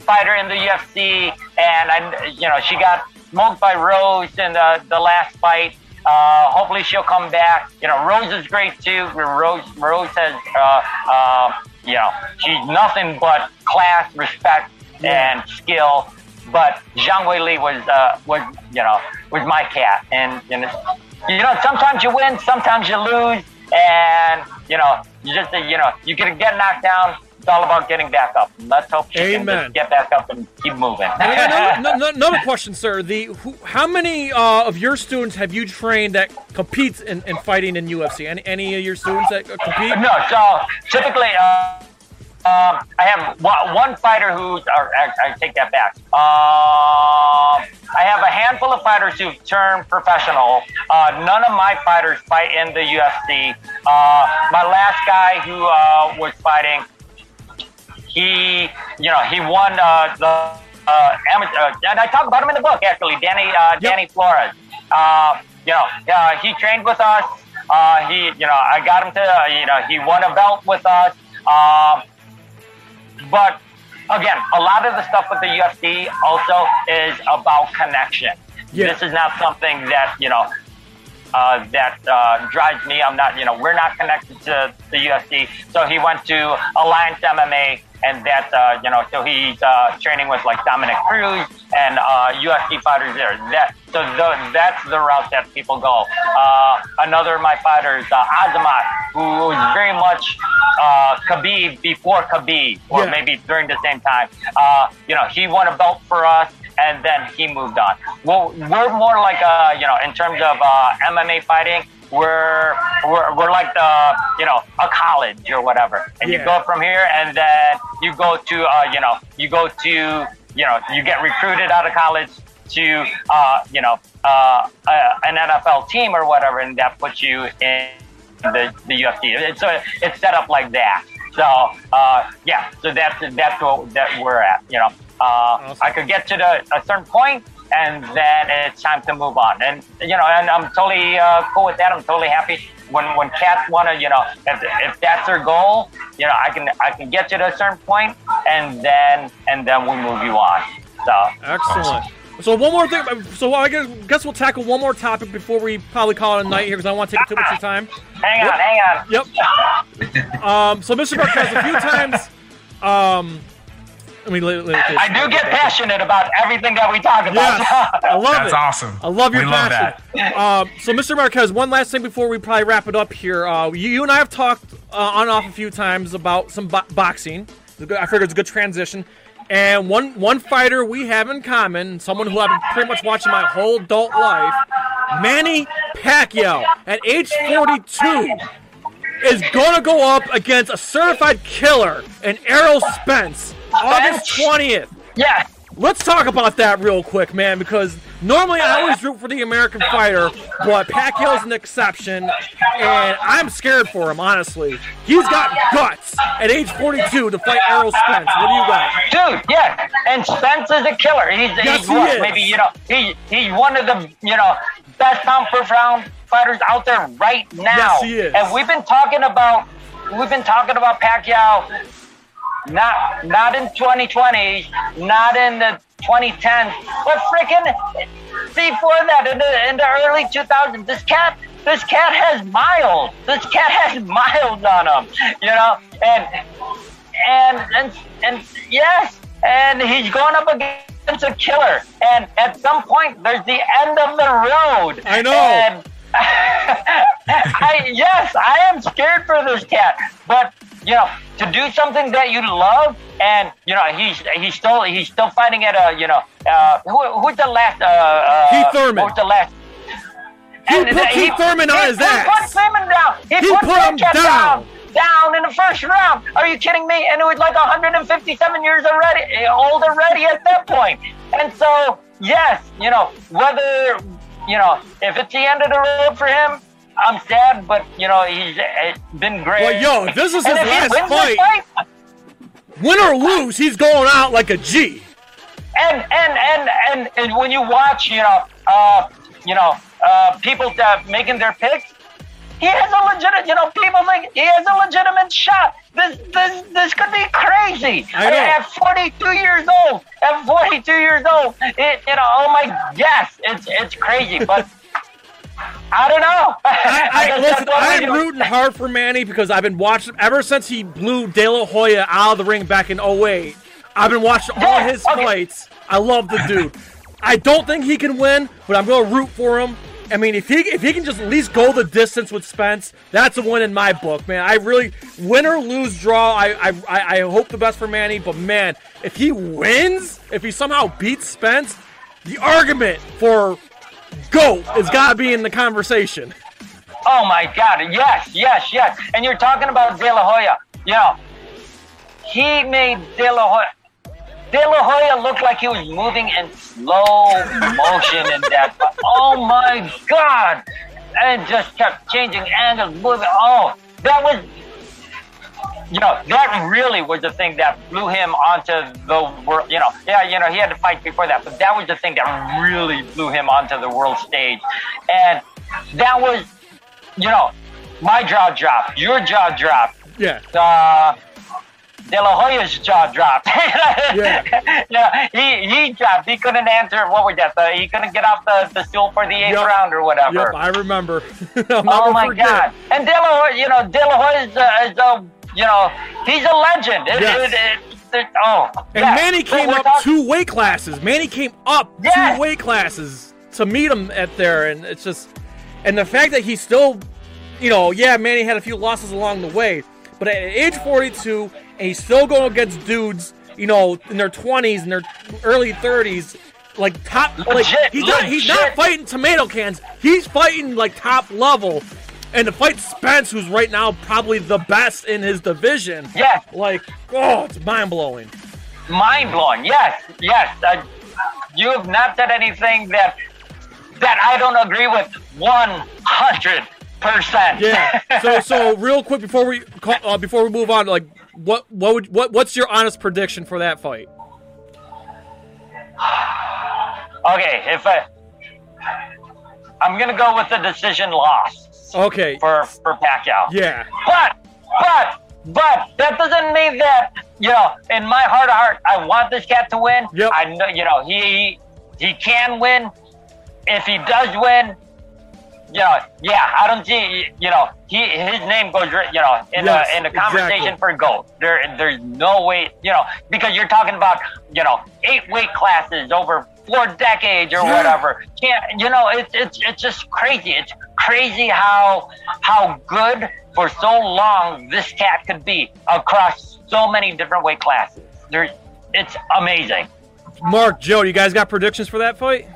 fighter in the UFC, and I, you know, she got smoked by Rose in the, the last fight. Uh, hopefully she'll come back. You know, Rose is great too. Rose, Rose has, uh, uh, you know, she's nothing but class, respect, and skill. But Zhang Wei Li was, uh, was, you know, was my cat, and you know, you know, sometimes you win, sometimes you lose, and you know, you just, you know, you can get knocked down. It's all about getting back up. Let's hope she can Amen. just get back up and keep moving. Another, no- no- another question, sir. The who, how many uh, of your students have you trained that competes in, in fighting in UFC? Any, any of your students that compete? No, so typically, uh, um, I have one, fighter who, I, I take that back. Um, I have a handful of fighters who've turned professional. Uh, none of my fighters fight in the UFC. Uh, my last guy who uh, was fighting, he, you know, he won uh, the uh, amateur, uh, and I talk about him in the book actually. Danny, uh, Danny Flores. Uh, you know, uh, he trained with us. Uh, he, you know, I got him to, uh, you know, he won a belt with us. Um, but again, a lot of the stuff with the UFC also is about connection. Yeah. This is not something that you know uh, that uh, drives me. I'm not, you know, we're not connected to the UFC. So he went to Alliance MMA, and that, uh, you know, so he's uh, training with like Dominick Cruz and uh, UFC fighters there. That so the, that's the route that people go. Uh, another of my fighters, uh, Azamat, who was very much uh, Khabib before Khabib, or Yeah. maybe during the same time. Uh, you know, he won a belt for us and then he moved on. Well, we're more like, uh, you know, in terms of uh, MMA fighting, we're, we're we're like the, you know, a college or whatever, and Yeah. you go from here, and then you go to, uh, you know, you go to, you know, you get recruited out of college to, uh, you know, uh, uh, an NFL team or whatever, and that puts you in the, the UFC. So it's set up like that. So uh, yeah, so that's that's what that we're at. You know, uh, I could get to the a certain point, and then it's time to move on. And you know, and I'm totally uh, cool with that. I'm totally happy when when cats want to, you know, if, if that's their goal, you know, I can I can get you to a certain point, and then and then we move you on. So Excellent. So one more thing. So I guess, guess we'll tackle one more topic before we probably call it a night here because I don't want to take too much of your time. hang on, hang on. Yep. Um, so Mr. Marquez, a few times. Um, I mean, li- li- I do get passionate about everything that we talk about. Yes, I love That's it. awesome. I love your we love passion. that. Um, so, Mr. Marquez, one last thing before we probably wrap it up here. Uh, you, you and I have talked uh, on and off a few times about some bo- boxing, It's a good- I figured it's a good transition. And one one fighter we have in common, someone who I've been pretty much watching my whole adult life, Manny Pacquiao, at age 42, is gonna go up against a certified killer in Errol Spence, August 20th. Yeah. Let's talk about that real quick, man, because normally I always root for the American fighter, but Pacquiao's an exception, and I'm scared for him, honestly. He's got guts at age 42 to fight Errol Spence. What do you got? Dude, yeah, and Spence is a killer. He's, Yes, he's he what, is. maybe you know he he's one of the you know best pound for pound fighters out there right now. Yes, he is. And we've been talking about we've been talking about Pacquiao, not not in 2020, not in the 2010s, but freaking before that in the in the early 2000s. This cat. This cat has miles. This cat has miles on him, you know, and and and and yes, and he's going up against a killer. And at some point, there's the end of the road. I know. And I yes, I am scared for this cat, but you know, to do something that you love, and you know, he's he's still he's still fighting at a you know, uh, who, who's the last? Uh, uh, Keith Thurman. Was the last? He And put Keith Thurman on he his ass. Put Thurman down. He, He put, put him Pacquiao down. down in the first round. Are you kidding me? And it was like 157 years already, old already at that point. And so, yes, you know, whether, you know, if it's the end of the road for him, I'm sad, but, you know, he's uh, been great. Well, yo, this is his last fight. fight, Win or lose, he's going out like a G. and and and and, and when you watch, you know, uh, you know, uh, people uh, making their picks, he has a legitimate, you know, people think he has a legitimate shot. This this this could be crazy. I know. At 42 years old, at 42 years old, it, you know, oh my, yes, it's it's crazy, but. I don't know. I, I, listen, I'm rooting hard for Manny because I've been watching ever since he blew De La Hoya out of the ring back in 08. I've been watching all his okay. fights. I love the dude. I don't think he can win, but I'm going to root for him. I mean, if he if he can just at least go the distance with Spence, that's a win in my book, man. I really win or lose draw. I, I I hope the best for Manny, but man, if he wins, if he somehow beats Spence, the argument for GOAT has got to be in the conversation. Oh my God! Yes, yes, yes. And you're talking about De La Hoya. You know, he made De La Hoya. De La Hoya looked like he was moving in slow motion in that. Oh my God! And just kept changing angles, moving. Oh, that was. You know, that really was the thing that blew him onto the world. You know, yeah, you know, he had to fight before that, but that was the thing that really blew him onto the world stage. And that was you know, my jaw dropped, your jaw dropped, Yeah. uh, De La Hoya's jaw dropped. Yeah. yeah, he, he dropped. He couldn't answer. What was that? The, he couldn't get off the, the stool for the eighth Yep. round or whatever. Yep, I remember. Oh my forget. God! And De La Hoya, you know, De La Hoya is a, is a you know, he's a legend. It, Yes. it, it, oh, And yeah. Manny came we're up talk- two weight classes. Manny came up Yes. two weight classes to meet him at there, and it's just, and the fact that he still, you know, yeah, Manny had a few losses along the way, but at age 42, and he's still going against dudes, you know, in their 20s and their early 30s, like top, like Legit, he's not, he's not fighting tomato cans. He's fighting like top level. And to fight Spence, who's right now probably the best in his division, Yes. like, oh, it's mind blowing. mind blowing. Yes, yes. Uh, you have not said anything that that I don't agree with one hundred percent. Yeah. So so real quick before we call, uh, before we move on, like what what would what what's your honest prediction for that fight? okay, if I, I'm gonna go with the decision loss Okay. for for Pacquiao. Yeah. But but but that doesn't mean that you know in my heart of heart I want this cat to win. Yep. I know you know he he can win. If he does win, you know, yeah, I don't see you know he his name goes you know in Yes, the in the conversation exactly. for gold. There there's no way you know because you're talking about you know eight weight classes over four decades or Yeah. whatever. Can't you know it's it's it's just crazy. It's crazy how how good for so long this cat could be across so many different weight classes. There's, it's amazing. Mark, Joe, you guys got predictions for that fight?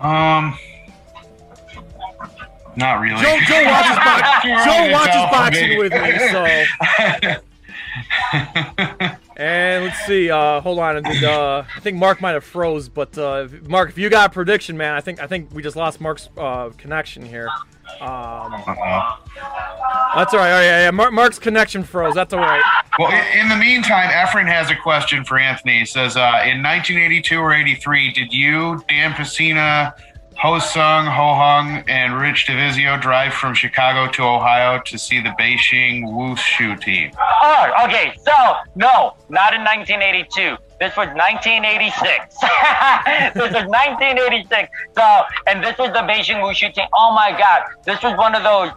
Um, not really. Joe, Joe watches, box, Joe watches boxing with me, so. And let's see. Uh, hold on. Did, uh, I think Mark might have froze, but uh, Mark, if you got a prediction, man, I think I think we just lost Mark's uh, connection here. Um, that's all right. All right, yeah, yeah. Mark, Mark's connection froze. That's all right. Well, in the meantime, Efren has a question for Anthony. He says, uh, in 1982 or 83, did you, Dan Pesina, Ho Sung, Ho Hung, and Rich Divizio drive from Chicago to Ohio to see the Beijing Wushu team? Oh, okay. So, no, not in 1982. This was 1986. this was 1986. So, and this was the Beijing Wushu team. Oh my God. This was one of those.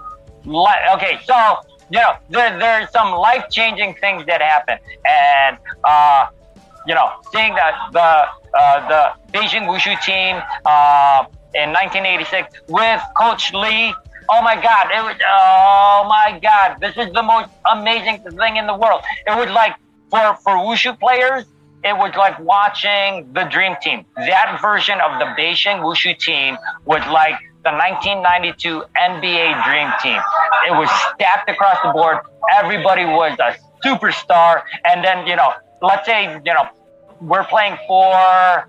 Li- okay, so, you know, there, there's some life changing things that happen. And, uh, you know, seeing the, the, uh, the Beijing Wushu team uh, in 1986 with Coach Lee. Oh my God! It was. Oh my God! This is the most amazing thing in the world. It was like for for wushu players, it was like watching the Dream Team. That version of the Beijing Wushu team was like the 1992 NBA Dream Team. It was stacked across the board. Everybody was a superstar. And then you know, let's say you know, we're playing for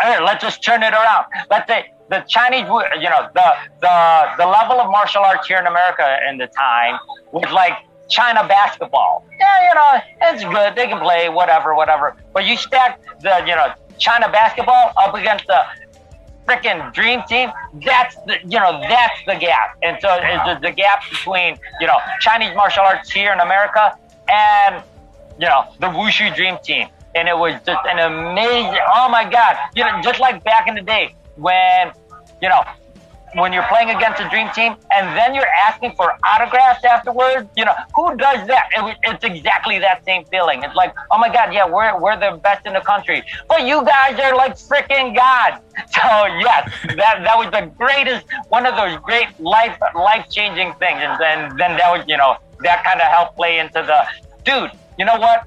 Hey, let's just turn it around. Let's say the Chinese, you know, the the the level of martial arts here in America in the time was like China basketball. Yeah, you know, it's good. They can play whatever, whatever. But you stack the, you know, China basketball up against the freaking dream team. That's the, you know, that's the gap. And so it's the, the gap between, you know, Chinese martial arts here in America and you know, the Wushu Dream Team. And it was just an amazing, oh my God. You know, just like back in the day when, you know, when you're playing against a dream team and then you're asking for autographs afterwards, you know, who does that? It, it's exactly that same feeling. It's like, oh my God, yeah, we're, we're the best in the country. But you guys are like freaking gods. So yes, that, that was the greatest, one of those great life, life changing things. And then, then that was, you know, that kind of helped play into the, dude, you know what?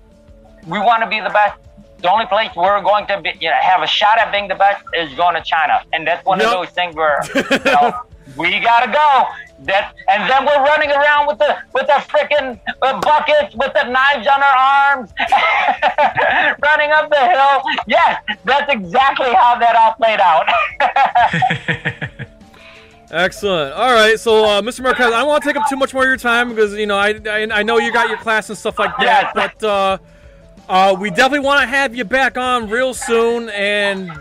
We want to be the best. The only place we're going to be, you know, have a shot at being the best is going to China, and that's one Yep. of those things where you know, we gotta go. That, and then we're running around with the with the freaking uh, buckets with the knives on our arms, running up the hill. Yes, that's exactly how that all played out. Excellent. All right, so uh, Mr. Marquez, I don't want to take up too much more of your time because you know I, I, I know you got your class and stuff like that, Yes. but uh, uh, we definitely want to have you back on real soon. And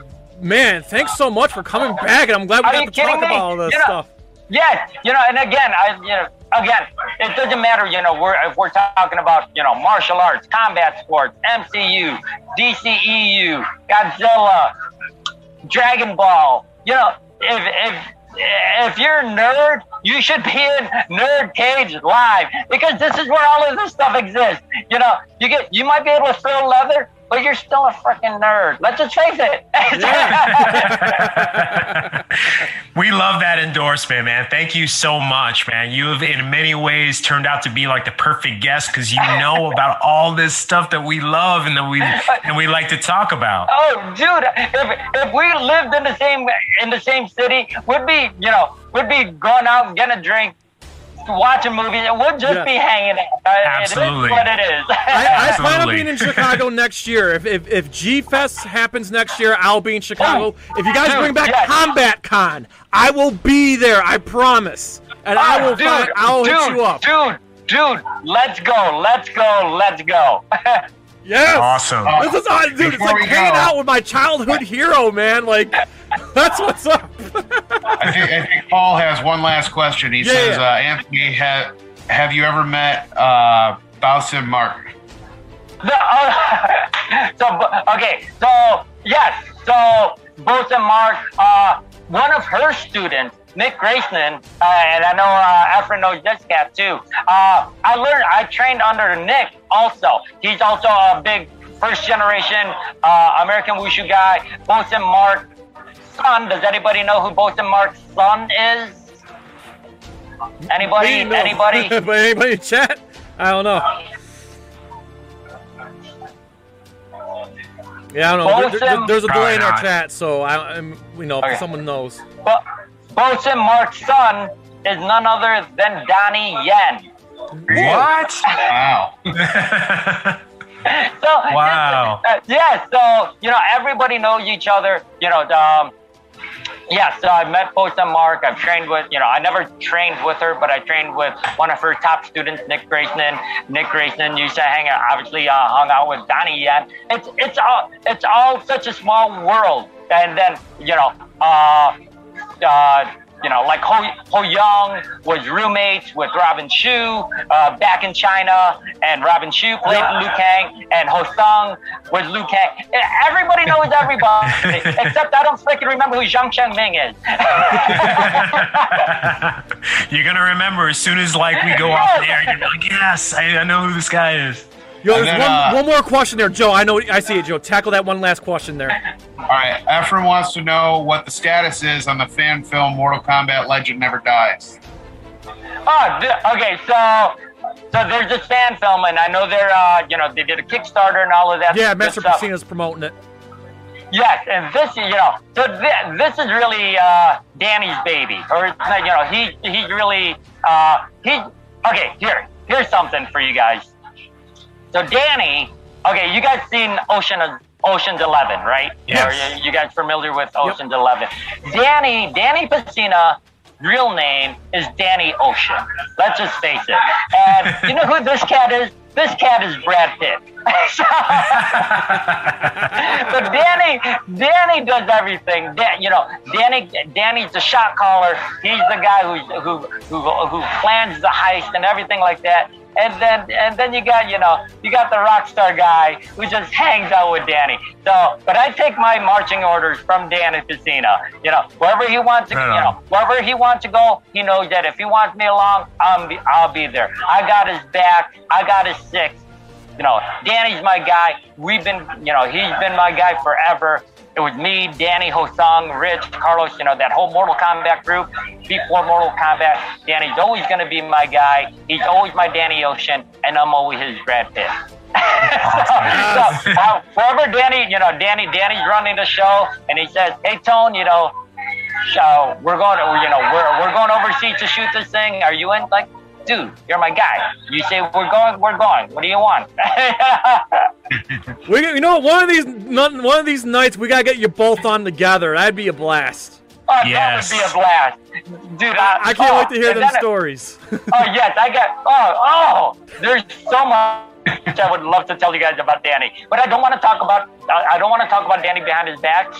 man, thanks so much for coming back, and I'm glad we Are got to talk me? about all this You know- stuff. Yes, you know, and again, I, you know, again, it doesn't matter, you know, we're, if we're talking about, you know, martial arts, combat sports, MCU, DCEU, Godzilla, Dragon Ball, you know, if, if, if you're a nerd, you should be in Nerd Cage Live because this is where all of this stuff exists. You know, you get, you might be able to throw leather, but you're still a freaking nerd. Let's just face it. we love that endorsement, man. Thank you so much, man. You have, in many ways, turned out to be like the perfect guest because you know about all this stuff that we love and that we and we like to talk about. Oh, dude! If if we lived in the same in the same city, we'd be you know we'd be going out and getting a drink, watching movies, and we'd just Yeah. be hanging out. Absolutely. It is what it is. I, I plan on being in Chicago next year. If, if if G Fest happens next year, I'll be in Chicago. Oh, if you guys Dude, bring back yes. Combat Con, I will be there. I promise. And I oh, will Oh, dude, find, I'll dude, hit you up. dude, dude. Let's go, let's go, let's go. Yes. Awesome. This is uh, dude. It's like hanging go- out with my childhood hero, man. Like that's what's up. I think, I think Paul has one last question. He Yeah, says, yeah. Uh, Anthony, ha- have you ever met uh, Bow-Sim Mark? The, uh, so okay, so yes, so both and Mark, uh, one of her students, Nick Gracenin, uh, and I know uh, Efren knows this cat too. Uh, I learned, I trained under Nick also. He's also a big first generation uh, American wushu guy. Bow-Sim Mark son. Does anybody know who Bow-Sim Mark's son is? Anybody? No. Anybody? but anybody in chat? I don't know. Yeah, I don't know. There- there- there's a delay in our chat, so I, I'm, you know, Okay. someone knows. But Bow-Sim Mark's son is none other than Donnie Yen. What? Wow. So Wow. uh, yeah, so you know everybody knows each other. You know, um, yeah. So I met Bow-Sim Mark. I've trained with. You know, I never trained with her, but I trained with one of her top students, Nick Gracenin. Nick Gracenin used to hang out. Obviously, uh, hung out with Donnie Yen. It's it's all it's all such a small world. And then you know, uh, uh, you know, like Ho, Ho Young was roommates with Robin Shou uh, back in China, and Robin Shou played Liu Kang, and Ho Sung was Liu Kang. Everybody knows everybody, except I don't freaking remember who Zhang Chengming is. You're gonna remember as soon as like we go off the air. You're gonna be like, yes, I, I know who this guy is. Yo, there's then, one, uh, one more question there, Joe. I know, I see it, Joe. Tackle that one last question there. All right. Ephraim wants to know what the status is on the fan film Mortal Kombat Legend Never Dies. Oh, th- okay. So, so there's this fan film, and I know they're, uh, you know, they did a Kickstarter and all of that. Yeah, good Master stuff. Pesina's promoting it. Yes, and this is, you know, so th- this is really uh, Danny's baby, or it's not, you know, he he really uh, he. Okay, here here's something for you guys. So Danny, okay, you guys seen Ocean Ocean's Eleven, right? Yes. Are you, you guys familiar with Ocean's Eleven? Danny Danny Pesina. Real name is Danny Ocean. Let's just face it. And you know who this cat is? This cat is Brad Pitt. so Danny, Danny does everything. Dan, you know, Danny, Danny's the shot caller. He's the guy who's, who who who plans the heist and everything like that. And then and then you got you know you got the rock star guy who just hangs out with Danny. So, but I take my marching orders from Danny Pesina. You know, wherever he wants to, Right you know, wherever he wants to go, he knows that if he wants me along, I'm be, I'll be there. I got his back. I got his six. You know, Danny's my guy. We've been, you know, he's been my guy forever. It was me, Danny, Ho Sung, Rich, Carlos, you know, that whole Mortal Kombat group. Before Mortal Kombat, Danny's always going to be my guy. He's always my Danny Ocean, and I'm always his Brad Pitt. so, so uh, Danny, you know, Danny, Danny's running the show, and he says, "Hey, Tone, you know, so we're going, to, you know, we're we're going overseas to shoot this thing. Are you in?" Like, dude, you're my guy. You say we're going, we're going. What do you want? We, you know, one of these, one of these nights, we gotta get you both on together. That'd be a blast. Oh, Yes. that would be a blast, dude. I, I can't oh, wait to hear oh, and them stories. Oh yes, I got. Oh, oh, there's so much I would love to tell you guys about Danny, but I don't want to talk about. I I don't want to talk about Danny behind his back.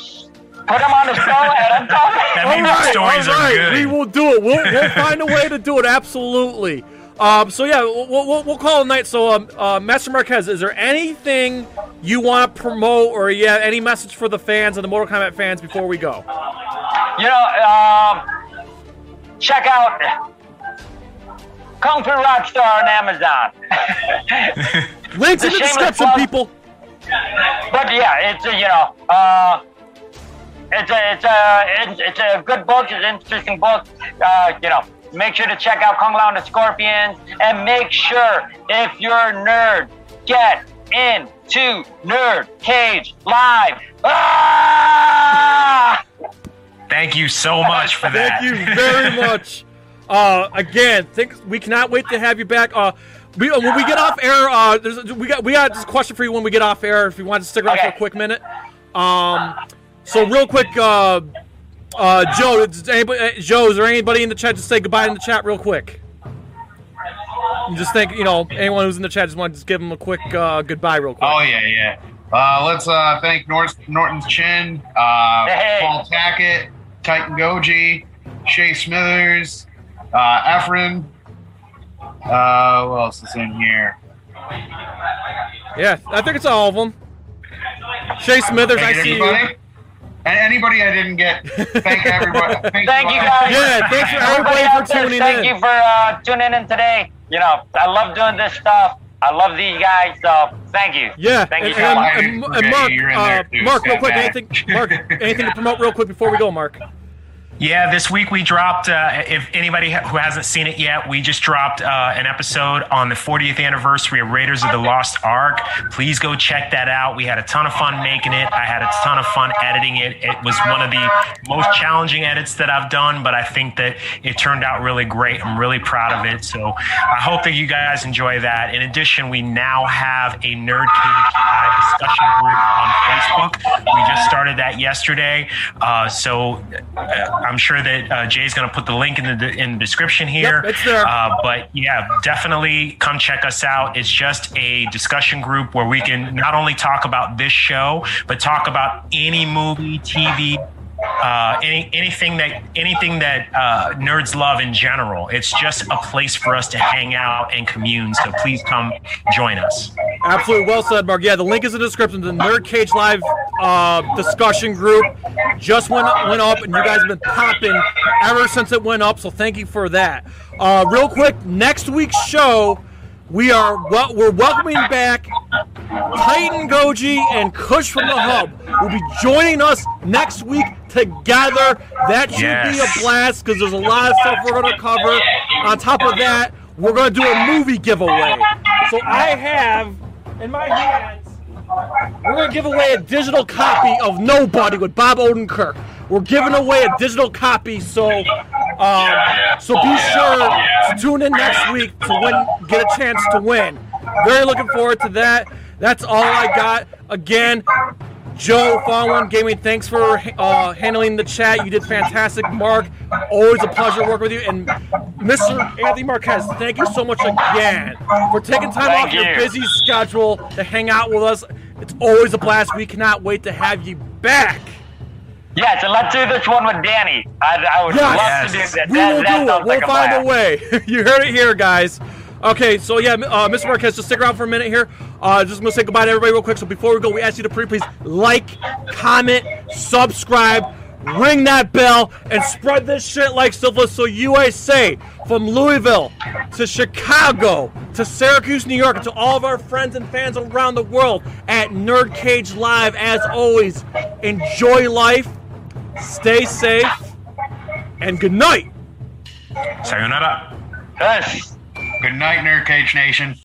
Put him on the show, and I'm talking. That all means right, stories all are good. We will do it. We'll, we'll find a way to do it. Absolutely. Um, so yeah, we'll, we'll, we'll call it a night. So, um, uh, Master Marquez, is there anything you want to promote, or yeah, any message for the fans and the Mortal Kombat fans before we go? You know, um, check out Kung Fu Rockstar on Amazon. Links in the It's description, plug. people. but yeah, it's a, you know, uh, it's a it's a it's, it's a good book. It's an interesting book. Uh, you know, make sure to check out Kung Lao and the Scorpions, and make sure if you're a nerd, get into Nerd Cage Live. Ah! Thank you so much for that. Thank you very much. Uh, again, think we cannot wait to have you back. Uh, we, uh, when we get off air, uh, there's, we got we got this question for you when we get off air. If you want to stick around for a quick minute. Um, so real quick, uh, uh, Joe, is anybody, uh, Joe, is there anybody in the chat to say goodbye in the chat real quick? And just think, you know, anyone who's in the chat just want to just give them a quick uh, goodbye real quick. Oh yeah, yeah. Uh, let's uh, thank Nort- Norton's Chin, uh, Hey. Paul Tackett, Titan Goji, Shay Smithers, uh, Efren. Uh, what else is in here? Yeah, I think it's all of them. Shay Smithers, I Thank see you. Anybody. And anybody I didn't get. Thank everybody. Thank, Thank you guys. Yeah, thanks for Everybody everybody out for there, tuning thank in. you for uh, tuning in today. You know, I love doing this stuff. I love these guys, so thank you. Yeah, Thank and, you so and, much. and, and Okay, Mark, uh, too, Mark, real quick, anything, Mark, anything to promote real quick before we go, Mark? Yeah, this week we dropped. Uh, if anybody who hasn't seen it yet, we just dropped uh, an episode on the 40th anniversary of Raiders of the Lost Ark. Please go check that out. We had a ton of fun making it. I had a ton of fun editing it. It was one of the most challenging edits that I've done, but I think that it turned out really great. I'm really proud of it. So I hope that you guys enjoy that. In addition, we now have a Nerd discussion group on Facebook. We just started that yesterday. Uh, so uh, I'm sure that uh, Jay's going to put the link in the in the description here. Yep, it's there. Uh, but yeah, definitely come check us out. It's just a discussion group where we can not only talk about this show, but talk about any movie, TV, uh, any anything that anything that uh, nerds love in general. It's just a place for us to hang out and commune. So please come join us. Absolutely well said, Mark. Yeah, the link is in the description. The Nerd Cage Live uh, discussion group just went went up, and you guys have been popping ever since it went up. So thank you for that. Uh, real quick, next week's show, we are well, we're welcoming back Titan Goji and Kush from the Hub. Will be joining us next week together. That should be a blast because there's a lot of stuff we're going to cover. On top of that, we're going to do a movie giveaway. So I have in my hands, we're to give away a digital copy of Nobody with Bob Odenkirk. We're giving away a digital copy, so um, so be sure to tune in next week to win, get a chance to win. Very looking forward to that. That's all I got. Again, Joe Fallon Gaming, thanks for uh, handling the chat. You did fantastic, Mark. Always a pleasure working with you. And Mr. Anthony Marquez, thank you so much again for taking time Thank off your busy schedule to hang out with us. It's always a blast. We cannot wait to have you back. Yes, and let's do this one with Danny. I, I would Yes. love to do that. We that, will that do it. We'll like find a way. you heard it here, guys. Okay, so yeah, uh, Mr. Marquez, just stick around for a minute here. Uh, just gonna say goodbye to everybody real quick. So before we go, we ask you to pretty please like, comment, subscribe, ring that bell, and spread this shit like syphilis. So USA from Louisville to Chicago to Syracuse, New York, and to all of our friends and fans around the world at Nerd Cage Live. As always, enjoy life, stay safe, and good night. Sayonara. Yes. Good night, Nerd Cage Nation.